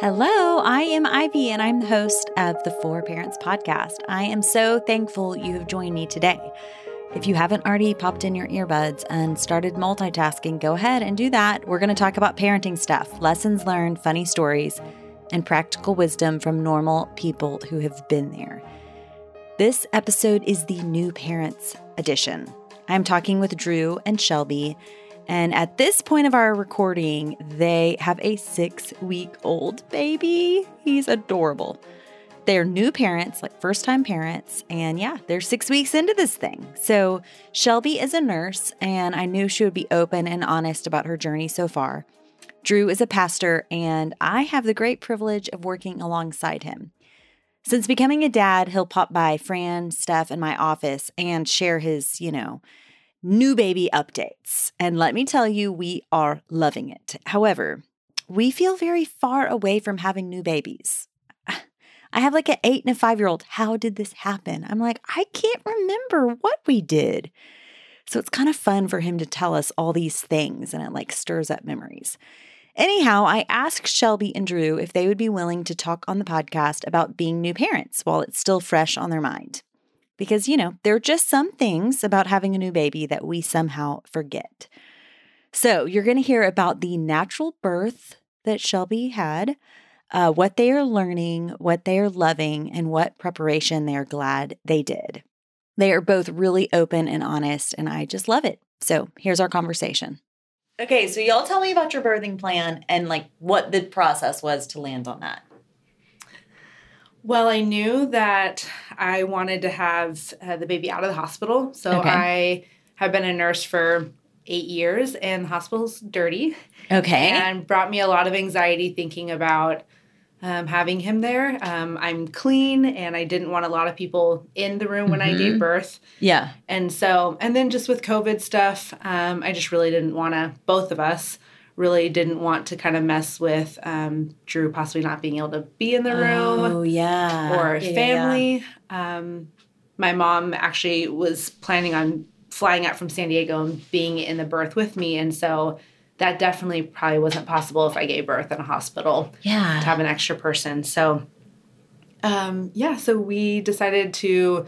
Hello, I am Ivy, and I'm the host of the Four Parents Podcast. I am so thankful you have joined me today. If you haven't already popped in your earbuds and started multitasking, go ahead and do that. We're going to talk about parenting stuff, lessons learned, funny stories, and practical wisdom from normal people who have been there. This episode is the new parents edition. I'm talking with Drew and Shelby and at this point of our recording, they have a six week old baby. He's adorable. They're new parents, like first time parents. And yeah, they're six weeks into this thing. So Shelby is a nurse, and I knew she would be open and honest about her journey so far. Drew is a pastor, and I have the great privilege of working alongside him. Since becoming a dad, he'll pop by Fran, Steph, and my office and share his, you know, new baby updates. And let me tell you, we are loving it. However, we feel very far away from having new babies. I have like an eight and a five year old. How did this happen? I'm like, I can't remember what we did. So it's kind of fun for him to tell us all these things and it like stirs up memories. Anyhow, I asked Shelby and Drew if they would be willing to talk on the podcast about being new parents while it's still fresh on their mind because, you know, there are just some things about having a new baby that we somehow forget. So, you're going to hear about the natural birth that Shelby had, uh, what they are learning, what they are loving, and what preparation they are glad they did. They are both really open and honest, and I just love it. So, here's our conversation. Okay, so y'all tell me about your birthing plan and like what the process was to land on that. Well, I knew that I wanted to have uh, the baby out of the hospital. So Okay. I have been a nurse for eight years, and the hospital's dirty Okay. and brought me a lot of anxiety thinking about um, having him there. Um, I'm clean, and I didn't want a lot of people in the room when I gave Mhm. birth. yeah. And so, and then just with COVID stuff, um, I just really didn't want to, both of us really didn't want to kind of mess with um, Drew possibly not being able to be in the room Oh, yeah. or Yeah, yeah, yeah. family. Um, my mom actually was planning on flying out from San Diego and being in the birth with me. And so that definitely probably wasn't possible if I gave birth in a hospital Yeah. to have an extra person. So, um, yeah, so we decided to.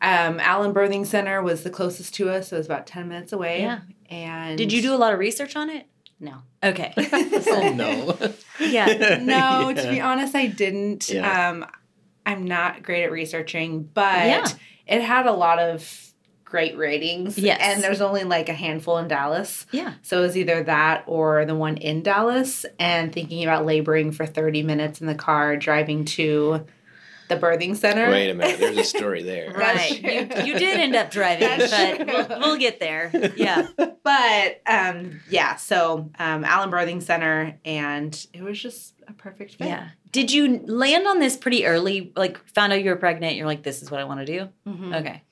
Um, Allen Birthing Center was the closest to us, so it was about ten minutes away. Yeah. And Did you do a lot of research on it? No. Okay. oh no. Yeah. No, to be honest, I didn't. Yeah. Um, I'm not great at researching, but Yeah. it had a lot of great ratings. Yes. And there's only like a handful in Dallas. Yeah. So it was either that or the one in Dallas. And thinking about laboring for 30 minutes in the car driving to the birthing center. Wait a minute. There's a story there. Right. You, you did end up driving, That's but we'll, we'll get there. Yeah. But um, yeah, so um, Allen Birthing Center, and it was just a perfect fit. Yeah. Did you land on this pretty early? Like, found out you were pregnant. You're like, this is what I want to do. Mhm. Okay.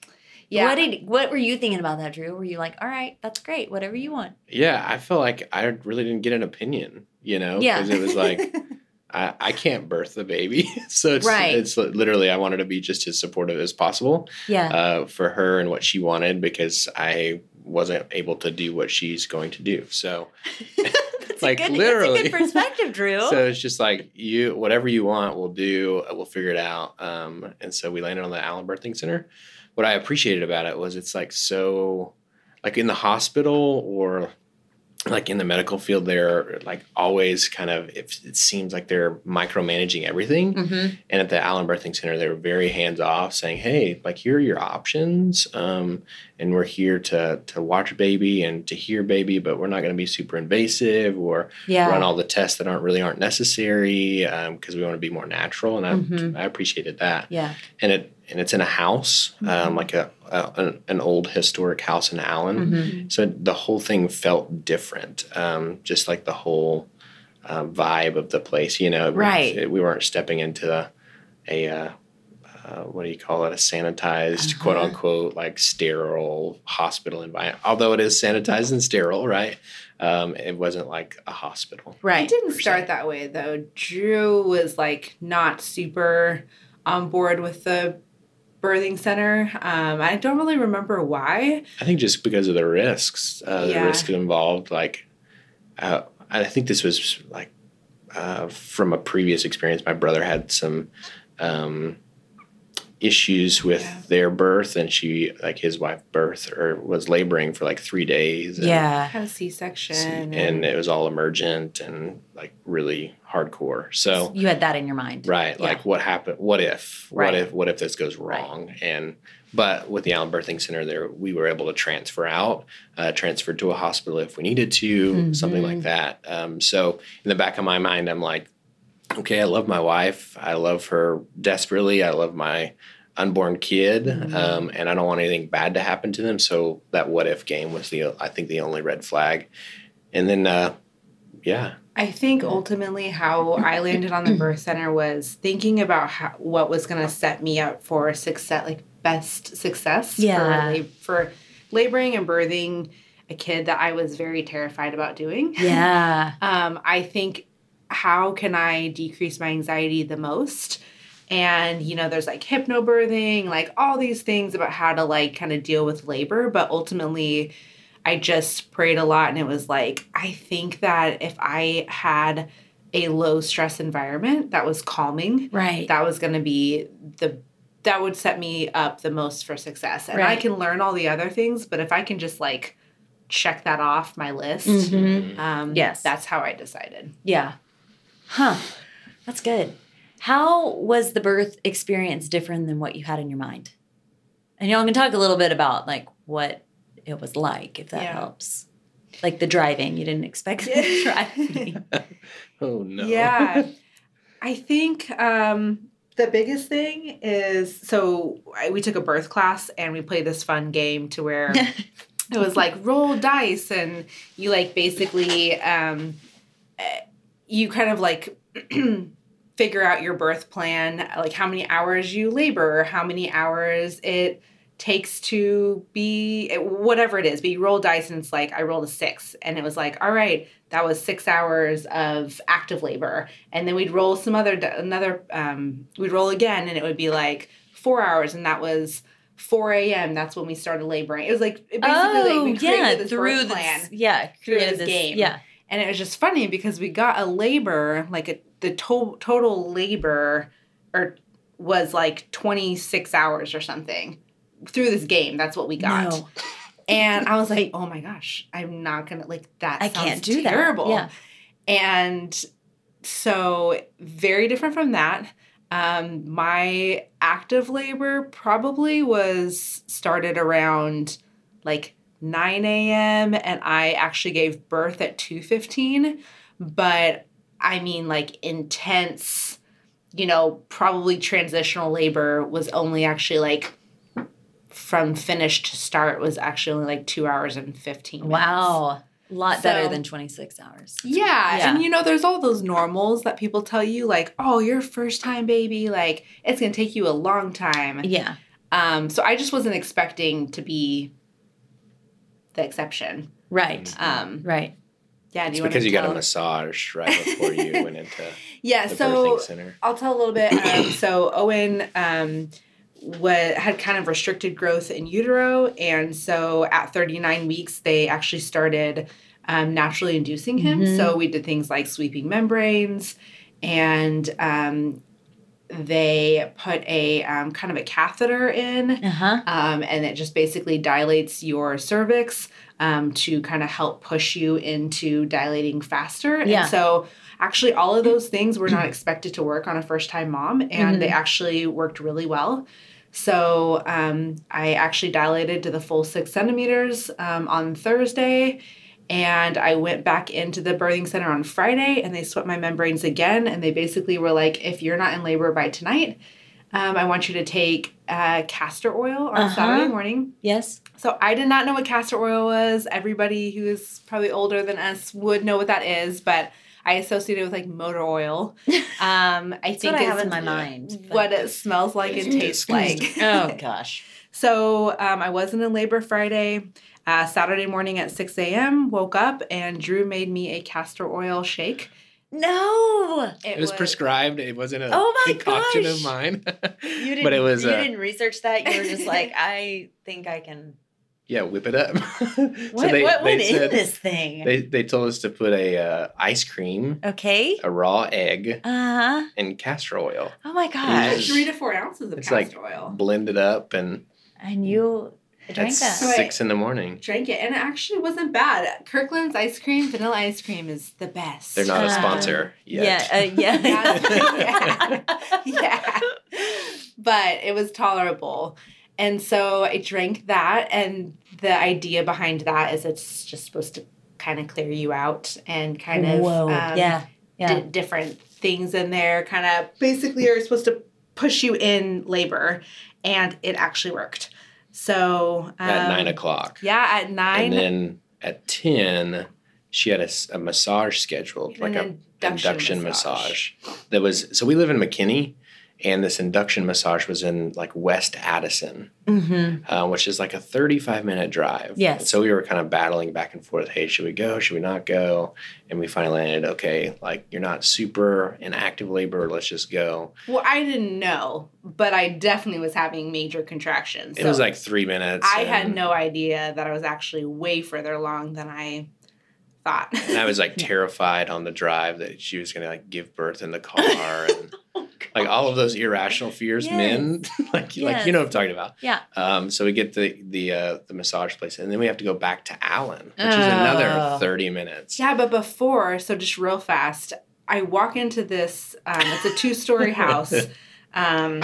Yeah. What did What were you thinking about that, Drew? Were you like, all right, that's great, whatever you want? Yeah, I feel like I really didn't get an opinion, you know? Yeah. Because it was like, I, I can't birth the baby. so it's, Right. it's literally, I wanted to be just as supportive as possible Yeah. uh, for her and what she wanted because I wasn't able to do what she's going to do. So, like, good, literally. That's a good perspective, Drew. so it's just like, you, whatever you want, we'll do, we'll figure it out. Um, and so we landed on the Allen Birthing Center. What I appreciated about it was it's like so, like in the hospital or like in the medical field, they're like always kind of, it, it seems like they're micromanaging everything. mm-hmm. And at the Allen Birthing Center, they were very hands off, saying, "Hey, like here are your options, um, and we're here to to watch baby and to hear baby, but we're not going to be super invasive or Yeah. run all the tests that aren't really aren't necessary because we want to be more natural." And I, Mhm. I appreciated that. yeah. And it and it's in a house, um, like a, a an, an old historic house in Allen. Mm-hmm. So the whole thing felt different, um, just like the whole uh, vibe of the place. You know, Right. it- we weren't stepping into a uh, uh, what do you call it? A sanitized, Uh-huh. quote unquote, like sterile hospital environment. Although it is sanitized and sterile, right? Um, it wasn't like a hospital. Right. It didn't start se. that way though. Drew was like not super on board with the birthing center. Um, I don't really remember why. I think just because of the risks, uh, Yeah. the risk involved, like. Uh, I think this was like uh, from a previous experience. My brother had some um, issues with Yeah. their birth, and she like his wife birth or was laboring for like three days. and- Yeah. had a C-section, and it was all emergent and like really hardcore. So You had that in your mind. right, Yeah. like what happened? What if? Right. What if? What if this goes Right. wrong? And but with the Allen Birthing Center, there we were able to transfer out, uh, transfer to a hospital if we needed to, something Mhm. like that. Um, so in the back of my mind, I'm like, okay, I love my wife, I love her desperately, I love my unborn kid, Mhm. um, and I don't want anything bad to happen to them. So that what if game was the I think the only red flag. And then, uh, yeah, I think ultimately how I landed on the birth center was thinking about how, what was going to set me up for success, like best success Yeah. for, lab- for laboring and birthing a kid that I was very terrified about doing. Yeah. Um, I think how can I decrease my anxiety the most? And you know, there's like hypnobirthing, like all these things about how to like kind of deal with labor, but ultimately I just prayed a lot and it was like, I think that if I had a low stress environment that was calming, Right. that was going to be the that would set me up the most for success. And I can learn all the other things, but if I can just like check that off my list, Mhm. um, Yes. that's how I decided. Yeah. Huh. That's good. How was the birth experience different than what you had in your mind? And y'all can talk a little bit about like what it was like, if that Yeah. helps. Like the driving. You didn't expect the driving. oh no, Yeah. I think um, the biggest thing is so I, we took a birth class and we played this fun game to where it was like roll dice and you like basically um, eh, you kind of like figure out your birth plan like how many hours you labor how many hours it takes to be whatever it is but you roll dice and it's like i rolled a six and it was like all right that was six hours of active labor and then we'd roll some other another um, we'd roll again and it would be like four hours and that was 4 a.m. That's when we started laboring. It was like it basically like we created yeah, this through this, plan, yeah, through created this game. Yeah, and it was just funny because we got a labor like a, the to- total labor or was like 26 hours or something through this game. That's what we got. No. And I was like, oh my gosh, I'm not gonna like that. I can't do that. terrible. Yeah. And so very different from that. Um, my active labor probably was started around like 9 a.m. and I actually gave birth at 2:15. But I mean, like intense, you know, probably transitional labor was only actually like from finish to start was actually only like two hours and 15 minutes. Wow. A lot better than 26 hours. Yeah, Yeah. and you know, there's all those normals that people tell you, like, oh, your first time baby, like, it's gonna take you a long time. Yeah. Um, so I just wasn't expecting to be the exception. Right. Um, Right. yeah, It's you because to you got a massage right before you went into Yeah, the so center. I'll tell a little bit. Um, so Owen um, what had kind of restricted growth in utero, and so at 39 weeks they actually started um, naturally inducing him. Mhm. So we did things like sweeping membranes, and um, they put a um, kind of a catheter in. Uh huh. Um, and it just basically dilates your cervix um, to kind of help push you into dilating faster. Yeah. And so, actually, all of those things were not expected to work on a first time mom, and they actually worked really well. So, um, I actually dilated to the full six centimeters um, on Thursday. And I went back into the birthing center on Friday and they swept my membranes again. And they basically were like, if you're not in labor by tonight, um, I want you to take uh, castor oil on Uh-huh. Saturday morning. Yes. So I did not know what castor oil was. Everybody who is probably older than us would know what that is, but I associate it with like motor oil. Um, I think what I have in my mind. what it smells like and tastes like. oh gosh. So um, I wasn't in labor Friday. Uh, Saturday morning at 6 a.m., woke up and Drew made me a castor oil shake. No. It was prescribed. It wasn't a Oh my concoction gosh. of mine. You didn't. but it was. You uh, didn't research that. You were just like, I think I can yeah, whip it up. What, they, what, they what is said- this thing? They they told us to put a uh, ice cream, okay. a raw egg, Uh huh. and castor oil. Oh my Yes. gosh. Three to four ounces of It's castor like oil. Blend it up, and And you drank that's that. So six in the morning. Drank it, and it actually wasn't bad. Kirkland's ice cream, vanilla ice cream, is the best. They're not a Uh, sponsor Yeah, uh, yeah. yeah. yeah. But it was tolerable. And so I drank that, and the idea behind that is it's just supposed to kind of clear you out and kind of Whoa. um, yeah. Yeah. di- different things in there. Kind of basically are supposed to push you in labor, and it actually worked. So at um, nine o'clock. Yeah, at nine. And then at 10, she had a, a massage scheduled, An like a induction induction massage. massage. That was, so we live in McKinney, and this induction massage was in like West Addison, mm-hmm. uh, which is like a 35 minute drive. Yes. And so we were kind of battling back and forth. Hey, should we go? Should we not go? And we finally landed, okay, like you're not super in active labor. Let's just go. Well, I didn't know, but I definitely was having major contractions. It was like three minutes. I had no idea that I was actually way further along than I thought. And I was like terrified on the drive that she was gonna like give birth in the car and like all of those irrational fears, men. like like you know what I'm talking about. Yeah. Um, so we get the the uh, the massage place, and then we have to go back to Allen, which is another Oh. thirty minutes. yeah, but before, so just real fast, I walk into this. Um, it's a two-story house. Um,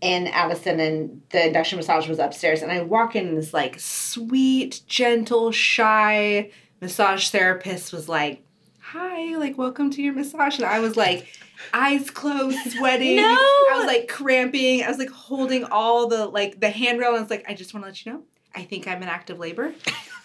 in Addison, and the induction massage was upstairs. And I walk in, and this like sweet, gentle, shy massage therapist was like, "Hi, like welcome to your massage." And I was like, eyes closed, sweating. No. I was like cramping. I was like holding all the like the handrail. And I was like, I just want to let you know, I think I'm in active labor.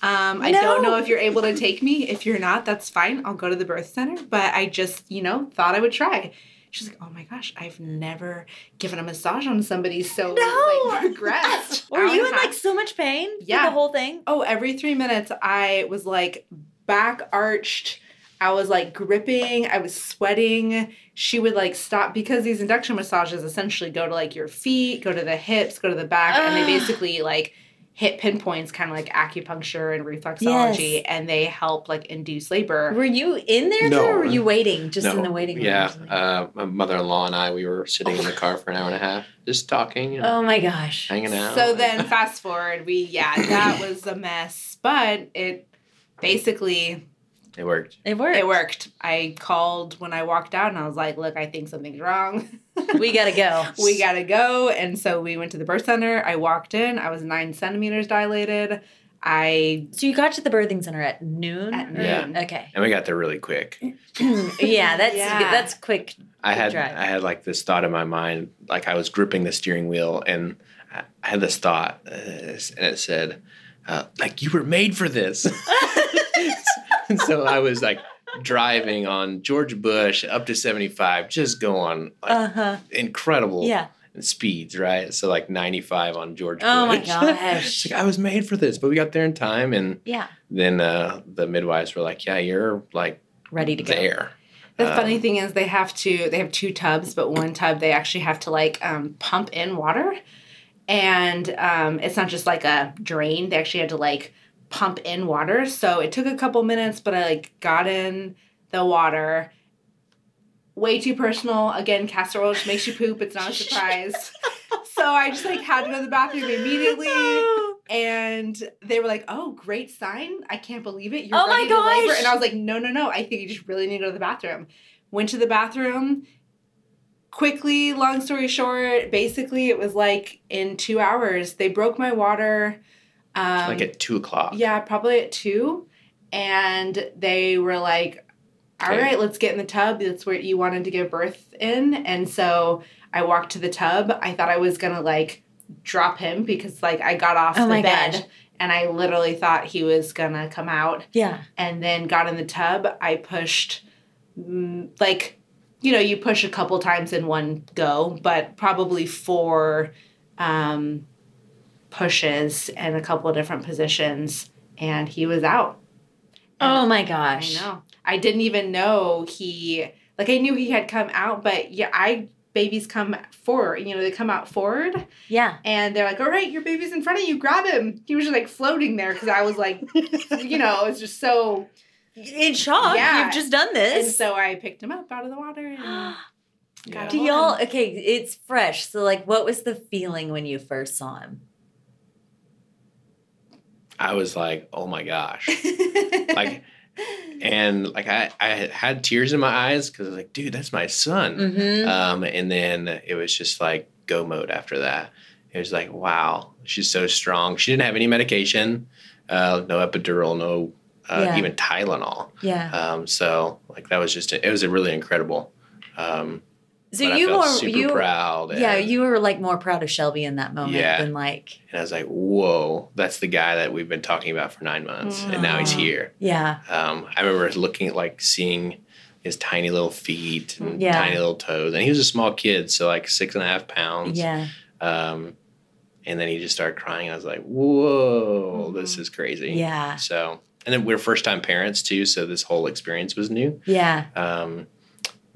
Um, I don't know if you're able to take me. If you're not, that's fine. I'll go to the birth center. But I just, you know, thought I would try. She's like, oh my gosh, I've never given a massage on somebody so No. like. Were you in half. like so much pain? Yeah. the whole thing. Oh, every three minutes I was like back arched. I was like gripping. I was sweating. She would like stop because these induction massages essentially go to like your feet, go to the hips, go to the back, and they basically like hit pinpoints, kind of like acupuncture and reflexology, Yes. and they help like induce labor. Were you in there, No. Or were you waiting just in the waiting room? Yeah, uh, my mother-in-law and I, we were sitting in the car for an hour and a half, just talking, you know, oh my gosh. hanging out. So then, fast forward, we yeah, that was a mess, but it basically it worked. It worked. It worked. I called when I walked out and I was like, look, I think something's wrong. We gotta go. we gotta go. And so we went to the birth center. I walked in. I was nine centimeters dilated. I So you got to the birthing center at noon. At or- noon. Okay. And we got there really quick. yeah, that's Yeah. that's quick. I had drive. I had like this thought in my mind, like I was gripping the steering wheel, and I I had this thought, uh, and it said, uh, "Like you were made for this." and so I was like driving on George Bush up to seventy five, just going like Uh huh. incredible Yeah. speeds, right? So like ninety five on George Bush. Oh my gosh. Like, I was made for this, but we got there in time, and Yeah. then uh, the midwives were like, "Yeah, you're like Ready to go. there." the Um, funny thing is they have to they have two tubs, but one tub they actually have to like um, pump in water. And um, it's not just like a drain. They actually had to like pump in water. So it took a couple minutes, but I like got in the water. Way too personal. Again, castor oil just makes you poop. It's not a surprise. so I just like had to go to the bathroom immediately. And they were like, "Oh, great sign! I can't believe it. You're Oh my to labor." And I was like, "No, no, no! I think you just really need to go to the bathroom." Went to the bathroom. Quickly, long story short, basically it was like in two hours they broke my water. Um, like at two o'clock. yeah, probably at two, and they were like, "All Okay. right, let's get in the tub. That's where you wanted to give birth in." And so I walked to the tub. I thought I was gonna like drop him because like I got off Oh the my bed gosh. and I literally thought he was gonna come out Yeah. and then got in the tub. I pushed, mm, like, you know, you push a couple times in one go, but probably four um, pushes and a couple of different positions, and he was out. Oh my I gosh. know. I didn't even know he, like, I knew he had come out, but yeah, I babies come forward. You know, they come out forward, Yeah. and they're like, "All right, your baby's in front of you. Grab him." He was just like floating there because I was like, you know, it's just so. In shock. Yeah. You've just done this. And so I picked him up out of the water. And got Do y'all okay, it's fresh. So like what was the feeling when you first saw him? I was like, oh my gosh. like, and like I, I had tears in my eyes because I was like, dude, that's my son. Mm-hmm. Um, and then it was just like go mode after that. It was like, wow, she's so strong. She didn't have any medication, uh, no epidural, no uh, Yeah. even Tylenol. yeah. Um, so like that was just it was a really incredible. Um, So but you were you proud. Yeah, you were like more proud of Shelby in that moment Yeah. than like And I was like, whoa, that's the guy that we've been talking about for nine months, and now he's here. yeah. Um, I remember looking at like seeing his tiny little feet and Yeah. tiny little toes, and he was a small kid, so like six and a half pounds. Yeah. Um, and then he just started crying. I was like, whoa, this Mhm. is crazy. Yeah. So, and then we're first time parents too, so this whole experience was new. Yeah. Um,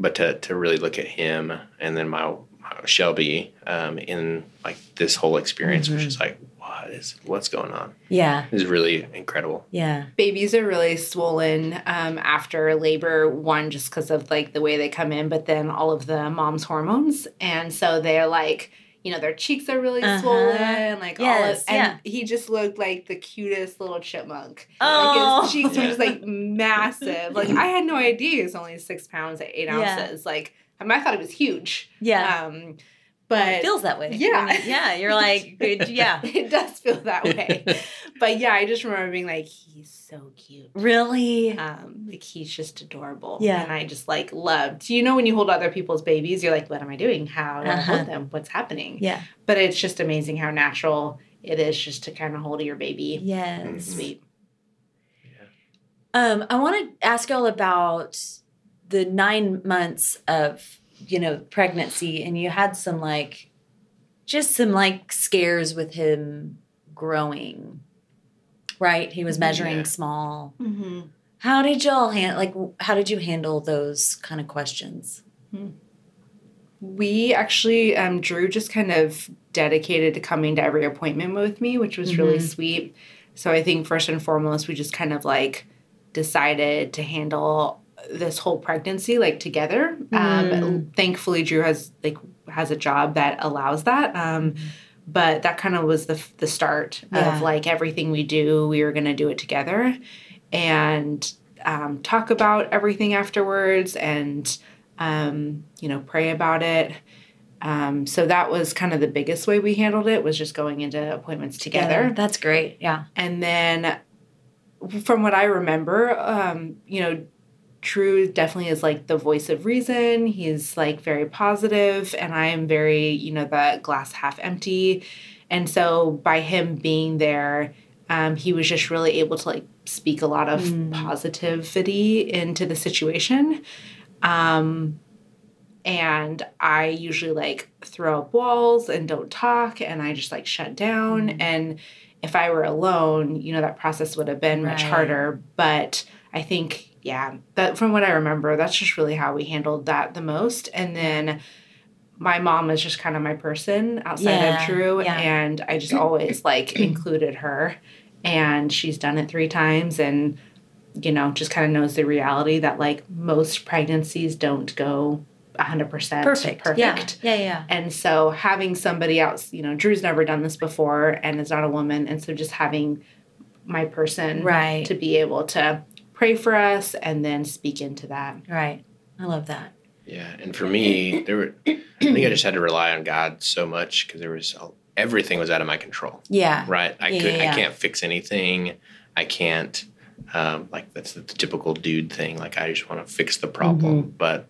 but to to really look at him and then my, my Shelby um, in like this whole experience was Mhm. just like, what is what's going on? Yeah. It was really incredible. Yeah. babies are really swollen um, after labor one just because of like the way they come in but then all of the mom's hormones and so they're like you know their cheeks are really Uh-huh. swollen like all Yes, of and yeah. he just looked like the cutest little chipmunk Oh. like his cheeks were just like massive like i had no idea he was only six pounds at eight Yeah. ounces like I, mean, I thought it was huge Yeah. um but it feels that way. yeah. You- yeah. You're like, good, yeah. it does feel that way but yeah i just remember being like he's so cute Really? um like he's just adorable Yeah. and i just like loved you know when you hold other people's babies you're like what am i doing how do i Uh-huh. hold them what's happening Yeah. but it's just amazing how natural it is just to kind of hold your baby Yes. Sweet Yeah. Um, I want to ask y'all about the nine months of you know pregnancy, and you had some like, just some like scares with him growing. Right, he was measuring Yeah. small. mm-hmm. How did y'all handle? Like, how did you handle those kind of questions? we actually um drew just kind of dedicated to coming to every appointment with me which was really Mhm. sweet so i think first and foremost we just kind of like decided to handle this whole pregnancy like together um Mm. thankfully drew has like has a job that allows that um but that kind of was the the start Yeah. of like everything we do we were going to do it together and um, talk about everything afterwards and um, you know pray about it um, so that was kind of the biggest way we handled it was just going into appointments together That's great. Yeah. and then from what i remember um, you know Drew definitely is like the voice of reason. He's like very positive, and I am very, you know, the glass half empty. And so by him being there, um, he was just really able to like speak a lot of Mm. positivity into the situation. Um, and I usually like throw up walls and don't talk, and I just like shut down. Mm. And if I were alone, you know, that process would have been much Right. harder. But I think, yeah, that from what I remember, that's just really how we handled that the most. And then my mom is just kind of my person outside Yeah, of Drew, yeah. and I just always like included her. And she's done it three times, and you know, just kind of knows the reality that like most pregnancies don't go 100% Perfect. perfect. Yeah. Yeah. Yeah. And so having somebody else, you know, Drew's never done this before and is not a woman. And so just having my person Right. to be able to pray for us and then speak into that. Right. I love that. Yeah, and for me, there were. I think I just had to rely on God so much because there was everything was out of my control. Yeah. Right, I Yeah, could. yeah, yeah. I can't fix anything. I can't. Um, like that's the typical dude thing. Like I just want to fix the problem, Mm-hmm. but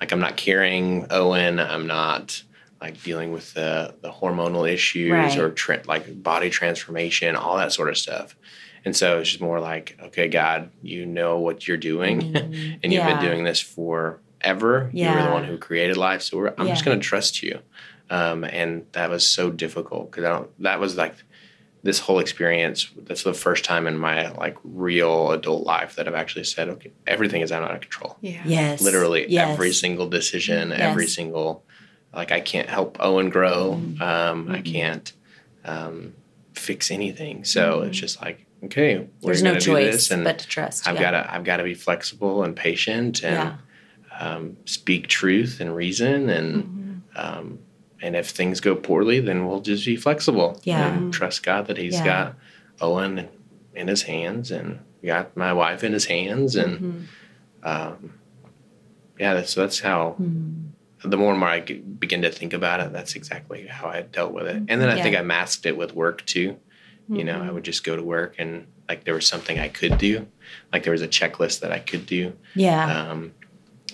like I'm not carrying Owen. I'm not like dealing with the the hormonal issues Right. or tra- like body transformation, all that sort of stuff. And so it's just more like, okay, God, you know what you're doing, Mhm. and you've Yeah. been doing this forever. You were the one who created life, so we're, I'm just going to trust you. Um, and that was so difficult because I don't. That was like this whole experience. That's the first time in my like real adult life that I've actually said, okay, everything is out of control. Yeah. Literally Yes. every single decision, every single like I can't help Owen grow. Mm-hmm. Um, I can't um, fix anything. So it's just like, okay. There's no choice and but to trust. I've yeah. gotta I've gotta be flexible and patient and Yeah. um, speak truth and reason and Mm-hmm. um, and if things go poorly, then we'll just be flexible. Yeah. and trust God that He's Yeah. got Owen in His hands and got my wife in His hands and Mm-hmm. um, yeah, that's that's how. Mm-hmm. The more and more I begin to think about it, that's exactly how I dealt with it. And then I think I masked it with work too. You know, I would just go to work and like there was something I could do, like there was a checklist that I could do. Yeah. Um,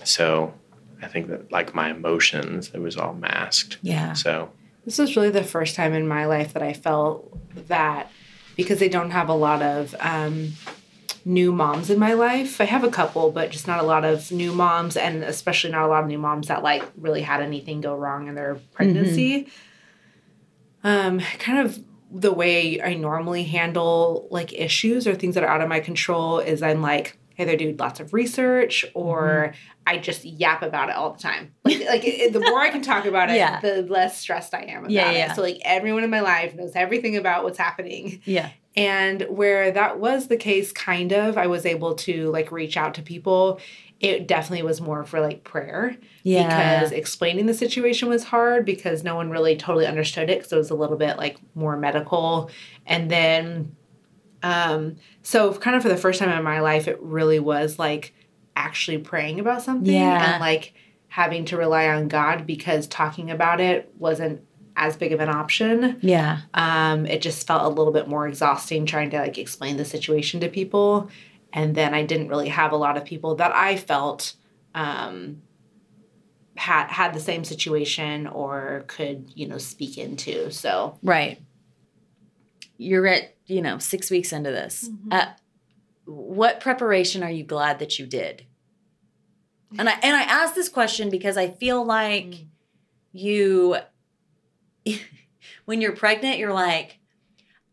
so I think that like my emotions, it was all masked. yeah. So This was really the first time in my life that I felt that because they don't have a lot of um, new moms in my life. I have a couple, but just not a lot of new moms, and especially not a lot of new moms that like really had anything go wrong in their pregnancy. Um, kind of the way I normally handle like issues or things that are out of my control is I'm like either do lots of research or mm-hmm. I just yap about it all the time. Like, like the more I can talk about it, Yeah. the less stressed I am about Yeah, it. yeah. So like everyone in my life knows everything about what's happening. Yeah. And where that was the case, kind of, I was able to like reach out to people. It definitely was more for like prayer Yeah. because explaining the situation was hard because no one really totally understood it because it was a little bit like more medical. And then, um, so kind of for the first time in my life, it really was like actually praying about something Yeah. and like having to rely on God because talking about it wasn't as big of an option yeah. um, it just felt a little bit more exhausting trying to like explain the situation to people and then i didn't really have a lot of people that i felt um, had had the same situation or could you know speak into so Right. You're at, you know, six weeks into this. Mm-hmm. Uh, what preparation are you glad that you did? And I and I ask this question because I feel like Mm. you when you're pregnant, you're like,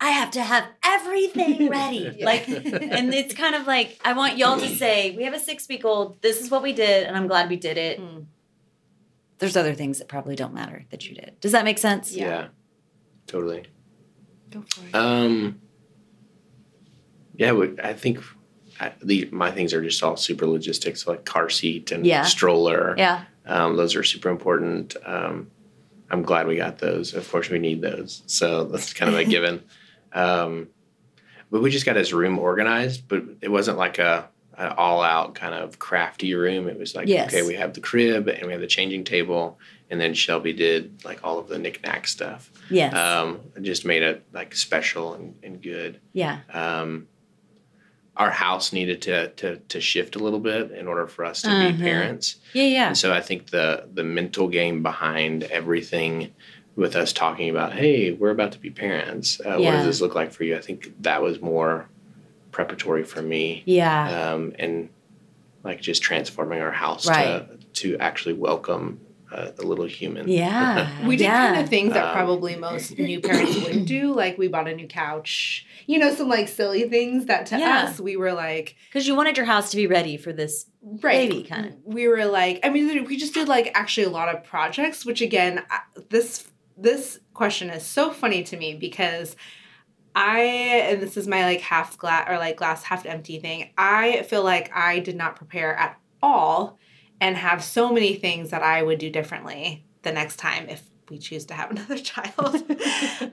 I have to have everything ready. Yeah. Like and it's kind of like I want y'all to say, we have a six week old, this is what we did, and I'm glad we did it. Mm. There's other things that probably don't matter that you did. Does that make sense? Yeah. yeah, totally. go for it Um, yeah, I think I, the my things are just all super logistics, like car seat and Yeah. stroller. Yeah. Um, those are super important. Um, I'm glad we got those. Of course, we need those, so that's kind of a given. Um, but we just got his room organized, but it wasn't like a, a all out kind of crafty room. It was like, Yes. okay, we have the crib and we have the changing table, and then Shelby did like all of the knickknack stuff. Yes. Um, just made it like special and, and good. yeah. Um, our house needed to, to to shift a little bit in order for us to Mhm. be parents. Yeah. Yeah. And so I think the the mental game behind everything with us talking about, hey, we're about to be parents. Uh, What does this look like for you? I think that was more preparatory for me, Yeah. um, and like just transforming our house Right. to to actually welcome uh, a little human. Yeah. we did yeah. kind of things that Um, probably most new parents wouldn't do like we bought a new couch you know some like silly things that to Yeah. us we were like Because you wanted your house to be ready for this. right baby kind of. we were like i mean we just did like actually a lot of projects which again I- this this question is so funny to me because i and this is my like half glass or like glass half empty thing i feel like i did not prepare at all and have so many things that i would do differently the next time if we choose to have another child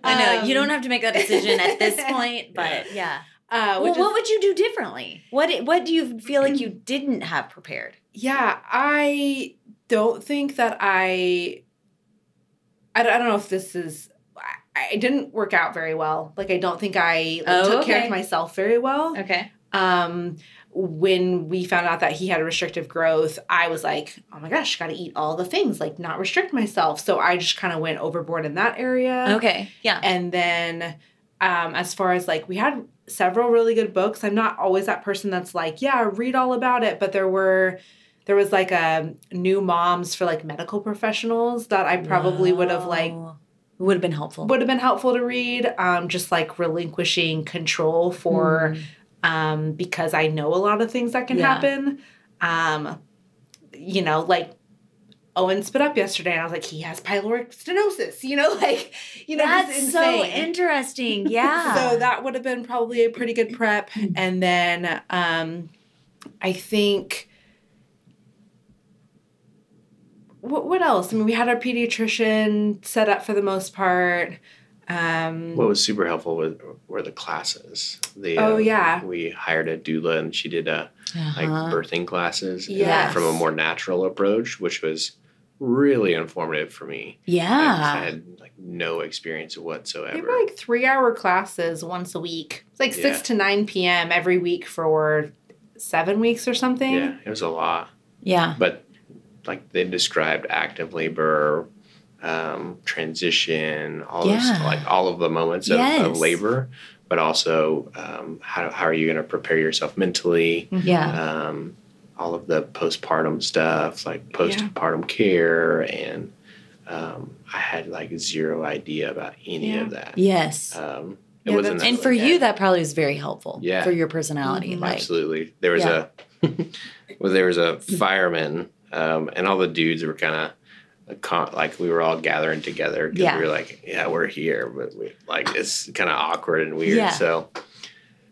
I know you Um, don't have to make that decision at this point, but yeah. uh, Well, which what is- would you do differently? What What do you feel like you didn't have prepared? Yeah, I don't think that I. I don't, I don't know if this is. I, didn't work out very well. Like I don't think I like, Oh, took care of myself very well. Okay. Um, when we found out that he had restrictive growth, I was like, oh my gosh, got to eat all the things, like not restrict myself. So I just kind of went overboard in that area. Okay. Yeah. And then um, as far as like we had several really good books. I'm not always that person that's like, yeah, read all about it, but there were there was like a new moms for like medical professionals that I probably would have like would have been helpful. would have been helpful to read. Um, just like relinquishing control for Mm. um, because I know a lot of things that can Yeah. happen. Um, you know, like Owen spit up yesterday, and I was like, he has pyloric stenosis. You know, like you know, That's so interesting. Yeah. So that would have been probably a pretty good prep. And then um, I think what what else? I mean, we had our pediatrician set up for the most part. Um, What was super helpful was, were the classes. The, Oh, um, yeah. We hired a doula and she did a, like Uh-huh. birthing classes and from a more natural approach, which was really informative for me. Yeah, I had like no experience whatsoever. They were like three hour classes once a week. It's like six to nine p.m. every week for seven weeks or something. yeah, it was a lot. Yeah. But like they described active labor, um, transition, all Yeah. this, like all of the moments of, Yes. of labor, but also um, how, how are you going to prepare yourself mentally? Mhm. Yeah. um, all of the postpartum stuff, like postpartum care, and um, I had like zero idea about any Yeah. of that. Yes. Um, it Yeah, wasn't, and for yeah, you, that probably was very helpful. Yeah. For your personality. Mhm. Like, absolutely. There was Yeah. a well, there was a fireman, um, and all the dudes were kind of like we were all gathering together because Yeah. we were like, yeah, we're here, but we, like it's kind of awkward and weird. Yeah. So.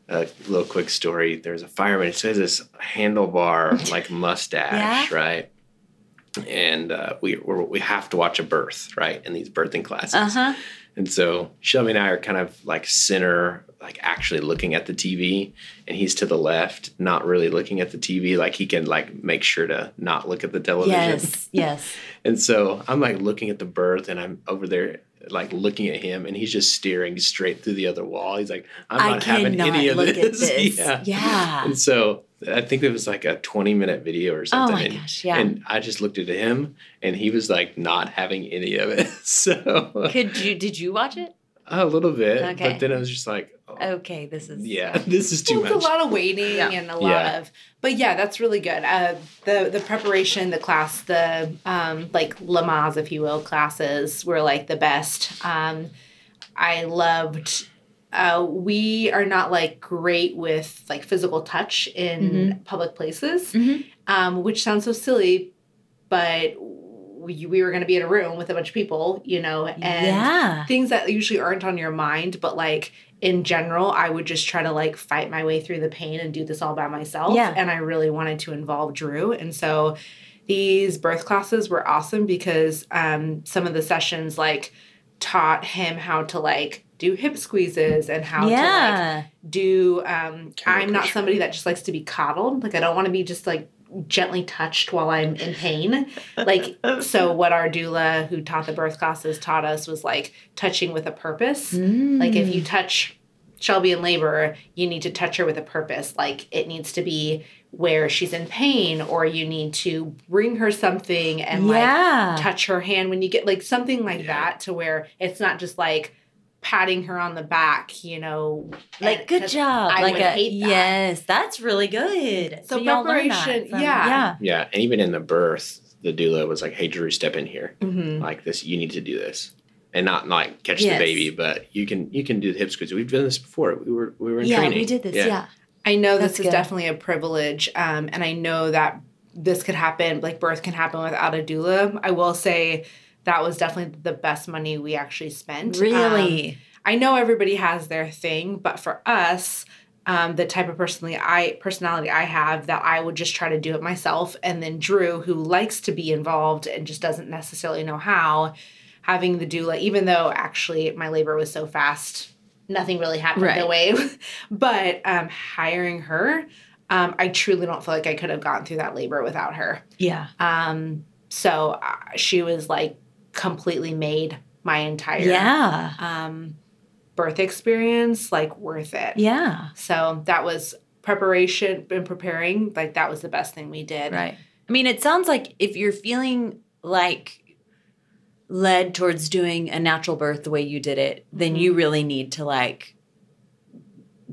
A little quick story. There's a fireman. He says this handlebar like mustache, right? And uh, we we're, we have to watch a birth, right? In these birthing classes, uh huh. And so Shelby and I are kind of like center, like actually looking at the TV, and he's to the left, not really looking at the TV. Like he can like make sure to not look at the television. Yes. Yes. And so I'm like looking at the birth, and I'm over there like looking at him, and he's just staring straight through the other wall. He's like, I'm not having any of this. this. yeah. Yeah. And so I think it was like a 20 minute video or Oh something. my and, gosh. Yeah. and I just looked at him, and he was like not having any of it. So Could you? Did you watch it? a little bit, Okay. but then I was just like, oh, Okay. This is. yeah, this is too much. a lot of waiting Yeah. and a lot Yeah. of but yeah that's really good uh, the the preparation the class the um, like lamaze if you will classes were like the best um, i loved uh, we are not like great with like physical touch in public places Mhm. um, which sounds so silly but we, we were going to be in a room with a bunch of people you know and yeah. things that usually aren't on your mind, but like in general, I would just try to like fight my way through the pain and do this all by myself. Yeah. And I really wanted to involve Drew. And so these birth classes were awesome because um, some of the sessions like taught him how to like do hip squeezes and how to like do um Chemical I'm not push. somebody that just likes to be coddled. Like I don't want to be just like gently touched while I'm in pain. Like so what our doula who taught the birth classes taught us was like touching with a purpose. Like if you Mm. touch Shelby in labor, you need to touch her with a purpose. Like it needs to be where she's in pain or you need to bring her something and like yeah. touch her hand when you get like something like Yeah. that to where it's not just like patting her on the back, you know, like good job. I like would a hate that. yes, that's really good. So y'all learned that preparation, from- yeah. yeah. yeah, and even in the birth, the doula was like, "Hey, Drew, step in here. Mhm. Like this, you need to do this." And not like catch Yes. the baby, but you can you can do the hip squeeze. We've done this before. We were we were in Yeah, training. we did this. Yeah. I know That's this is good. definitely a privilege, um, and I know that this could happen, like birth can happen without a doula. I will say that was definitely the best money we actually spent. Um, Really. I know everybody has their thing, but for us, um, the type of personally I personality I have, that I would just try to do it myself, and then Drew, who likes to be involved and just doesn't necessarily know how, having the doula, even though actually my labor was so fast, nothing really happened Right. the way, but um, hiring her. Um, I truly don't feel like I could have gotten through that labor without her. yeah. Um, so uh, she was like completely made my entire Yeah. um, birth experience like worth it. Yeah. So that was preparation and preparing. Like that was the best thing we did. Right. I mean, it sounds like if you're feeling like led towards doing a natural birth the way you did it, then you really need to like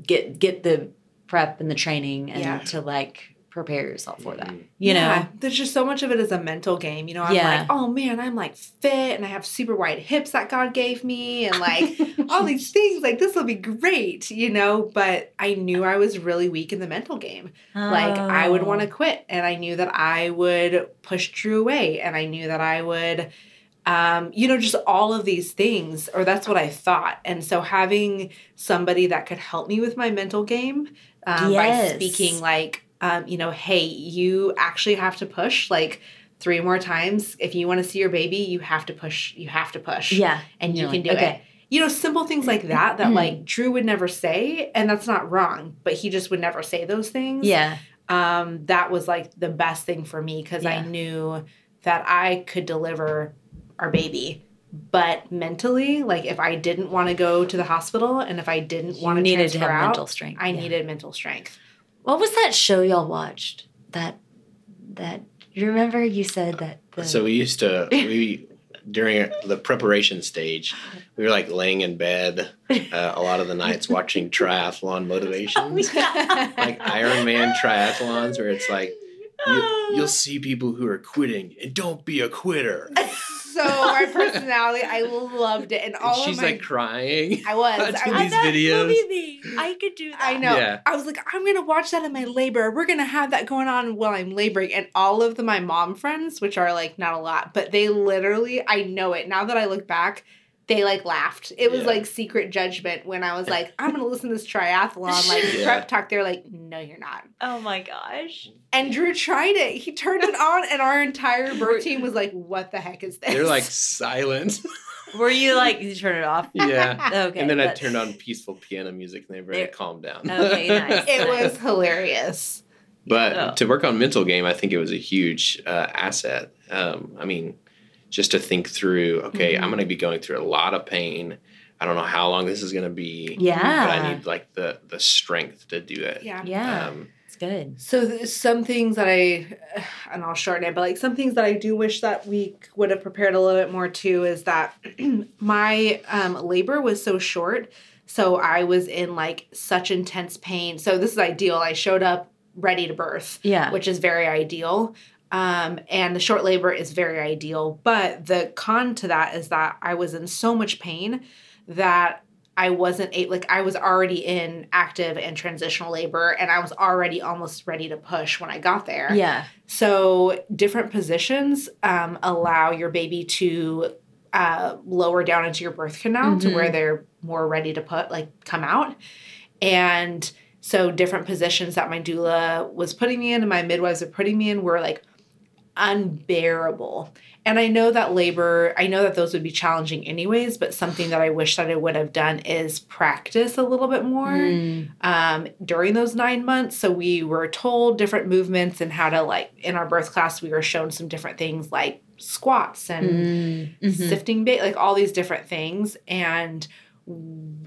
get get the prep and the training and Yeah. to like prepare yourself for that. Mhm. You Yeah, know? there's just so much of it is a mental game. You know, I'm Yeah. like, oh man, I'm like fit and I have super wide hips that God gave me and like all these things. Like this will be great, you know. But I knew I was really weak in the mental game. Like I would want to Oh. quit, and I knew that I would push Drew away, and I knew that I would, um, you know, just all of these things, or that's what I thought. And so having somebody that could help me with my mental game um, Yes. by speaking, like, um, you know, hey, you actually have to push like three more times if you want to see your baby. You have to push. You have to push. Yeah. and you can do it okay. you know, simple things like that that like Drew would never say, and that's not wrong, but he just would never say those things. Yeah. Um, that was like the best thing for me because I knew that I could deliver our baby. But mentally, like if I didn't want to go to the hospital and if I didn't want to needed to have out, mental strength. I Yeah. needed mental strength. What was that show y'all watched? That that you remember you said that the, So we used to we during the preparation stage, we were like laying in bed uh, a lot of the nights watching triathlon motivation, like Ironman triathlons, where it's like you, you'll see people who are quitting and don't be a quitter. so my personality, I loved it, and And all she's of my, like crying. I was, watching I these was, videos. I could do that. I know. Yeah. I was like, I'm gonna watch that in my labor. We're gonna have that going on while I'm laboring. And all of the my mom friends, which are like not a lot, but they literally, I know it. Now that I look back, they like laughed. It was Yeah. like secret judgment when I was like, I'm gonna listen to this triathlon, like Yeah. prep talk. They're like, no, you're not. Oh my gosh. And Drew tried it. He turned it on, and our entire birth team was like, what the heck is this? They're like silent. Were you like you turn it off? yeah. Okay. and then I turned on peaceful piano music and they really There- calmed down. Okay, nice. it was hilarious. But Yeah. to work on mental game, I think it was a huge uh, asset. Um, I mean, just to think through, okay, Mhm. I'm going to be going through a lot of pain. I don't know how long this is going to be. Yeah. But I need like the the strength to do it. Yeah. Yeah. Um, it's good. So there's some things that I, and I'll shorten it, but like some things that I do wish that we would have prepared a little bit more too is that my um, labor was so short. So I was in like such intense pain. So this is ideal. I showed up ready to birth, Yeah. which is very ideal. Um, and the short labor is very ideal. But the con to that is that I was in so much pain that I wasn't able, like, I was already in active and transitional labor, and I was already almost ready to push when I got there. Yeah. So, different positions um, allow your baby to uh, lower down into your birth canal to Mhm. where they're more ready to put, like, come out. And so, different positions that my doula was putting me in and my midwives were putting me in were like unbearable. And I know that labor, I know that those would be challenging anyways, but something that I wish that I would have done is practice a little bit more Mm. um, during those nine months. So we were told different movements and how to, like, in our birth class, we were shown some different things like squats and Mm. Mhm. sifting bait, like all these different things. And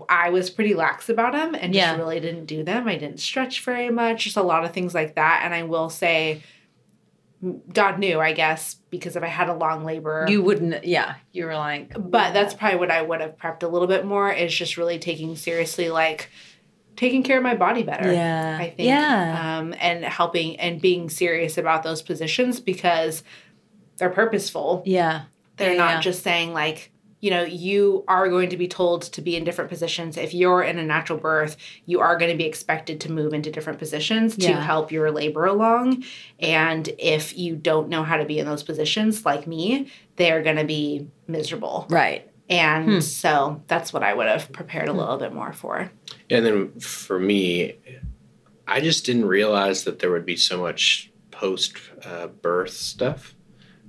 I was pretty lax about them and Yeah. just really didn't do them. I didn't stretch very much, just a lot of things like that. And I will say, God knew, I guess, because if I had a long labor, You wouldn't. Yeah. You were like. but that's probably what I would have prepped a little bit more is just really taking seriously, like taking care of my body better. Yeah. I think. Yeah. Um, and helping and being serious about those positions because they're purposeful. yeah. They're Yeah, not yeah. just saying like, you know, you are going to be told to be in different positions. If you're in a natural birth, you are going to be expected to move into different positions to help your labor along. And if you don't know how to be in those positions, like me, they're going to be miserable. Right. And Hmm. so that's what I would have prepared a little bit more for. And then for me, I just didn't realize that there would be so much post uh, birth stuff,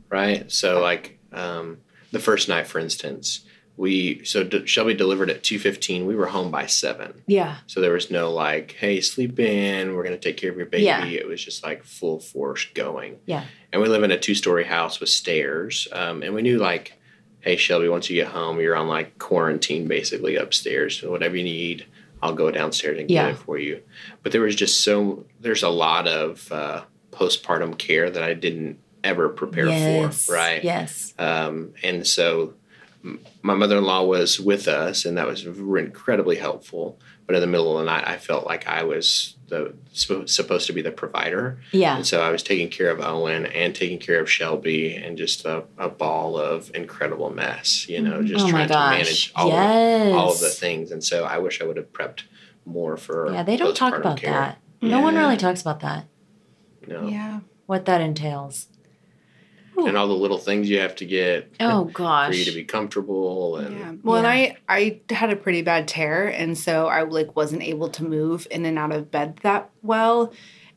right? So like um, the first night, for instance, we so D- Shelby delivered at two fifteen. We were home by seven, Yeah. so there was no like, hey, sleep in. We're gonna take care of your baby. Yeah. It was just like full force going. Yeah. And we live in a two story house with stairs, um, and we knew like. Hey Shelby, once you get home, you're on like quarantine basically upstairs. So whatever you need, I'll go downstairs and get Yeah. it for you. But there was just so there's a lot of uh, postpartum care that I didn't ever prepare yes. for, right? Yes. Um, and so my mother-in-law was with us and that was incredibly helpful but in the middle of the night i felt like i was the supposed to be the provider Yeah. and so i was taking care of owen and taking care of shelby and just a, a ball of incredible mess you know just oh trying to manage all, yes. of, all of the things and so i wish i would have prepped more for Yeah, they don't talk about care. that. No one really talks about that. no. Yeah. What that entails. And all the little things you have to get Oh for you to be comfortable and Yeah. Well, Yeah. and I I had a pretty bad tear, and so I like wasn't able to move in and out of bed that well.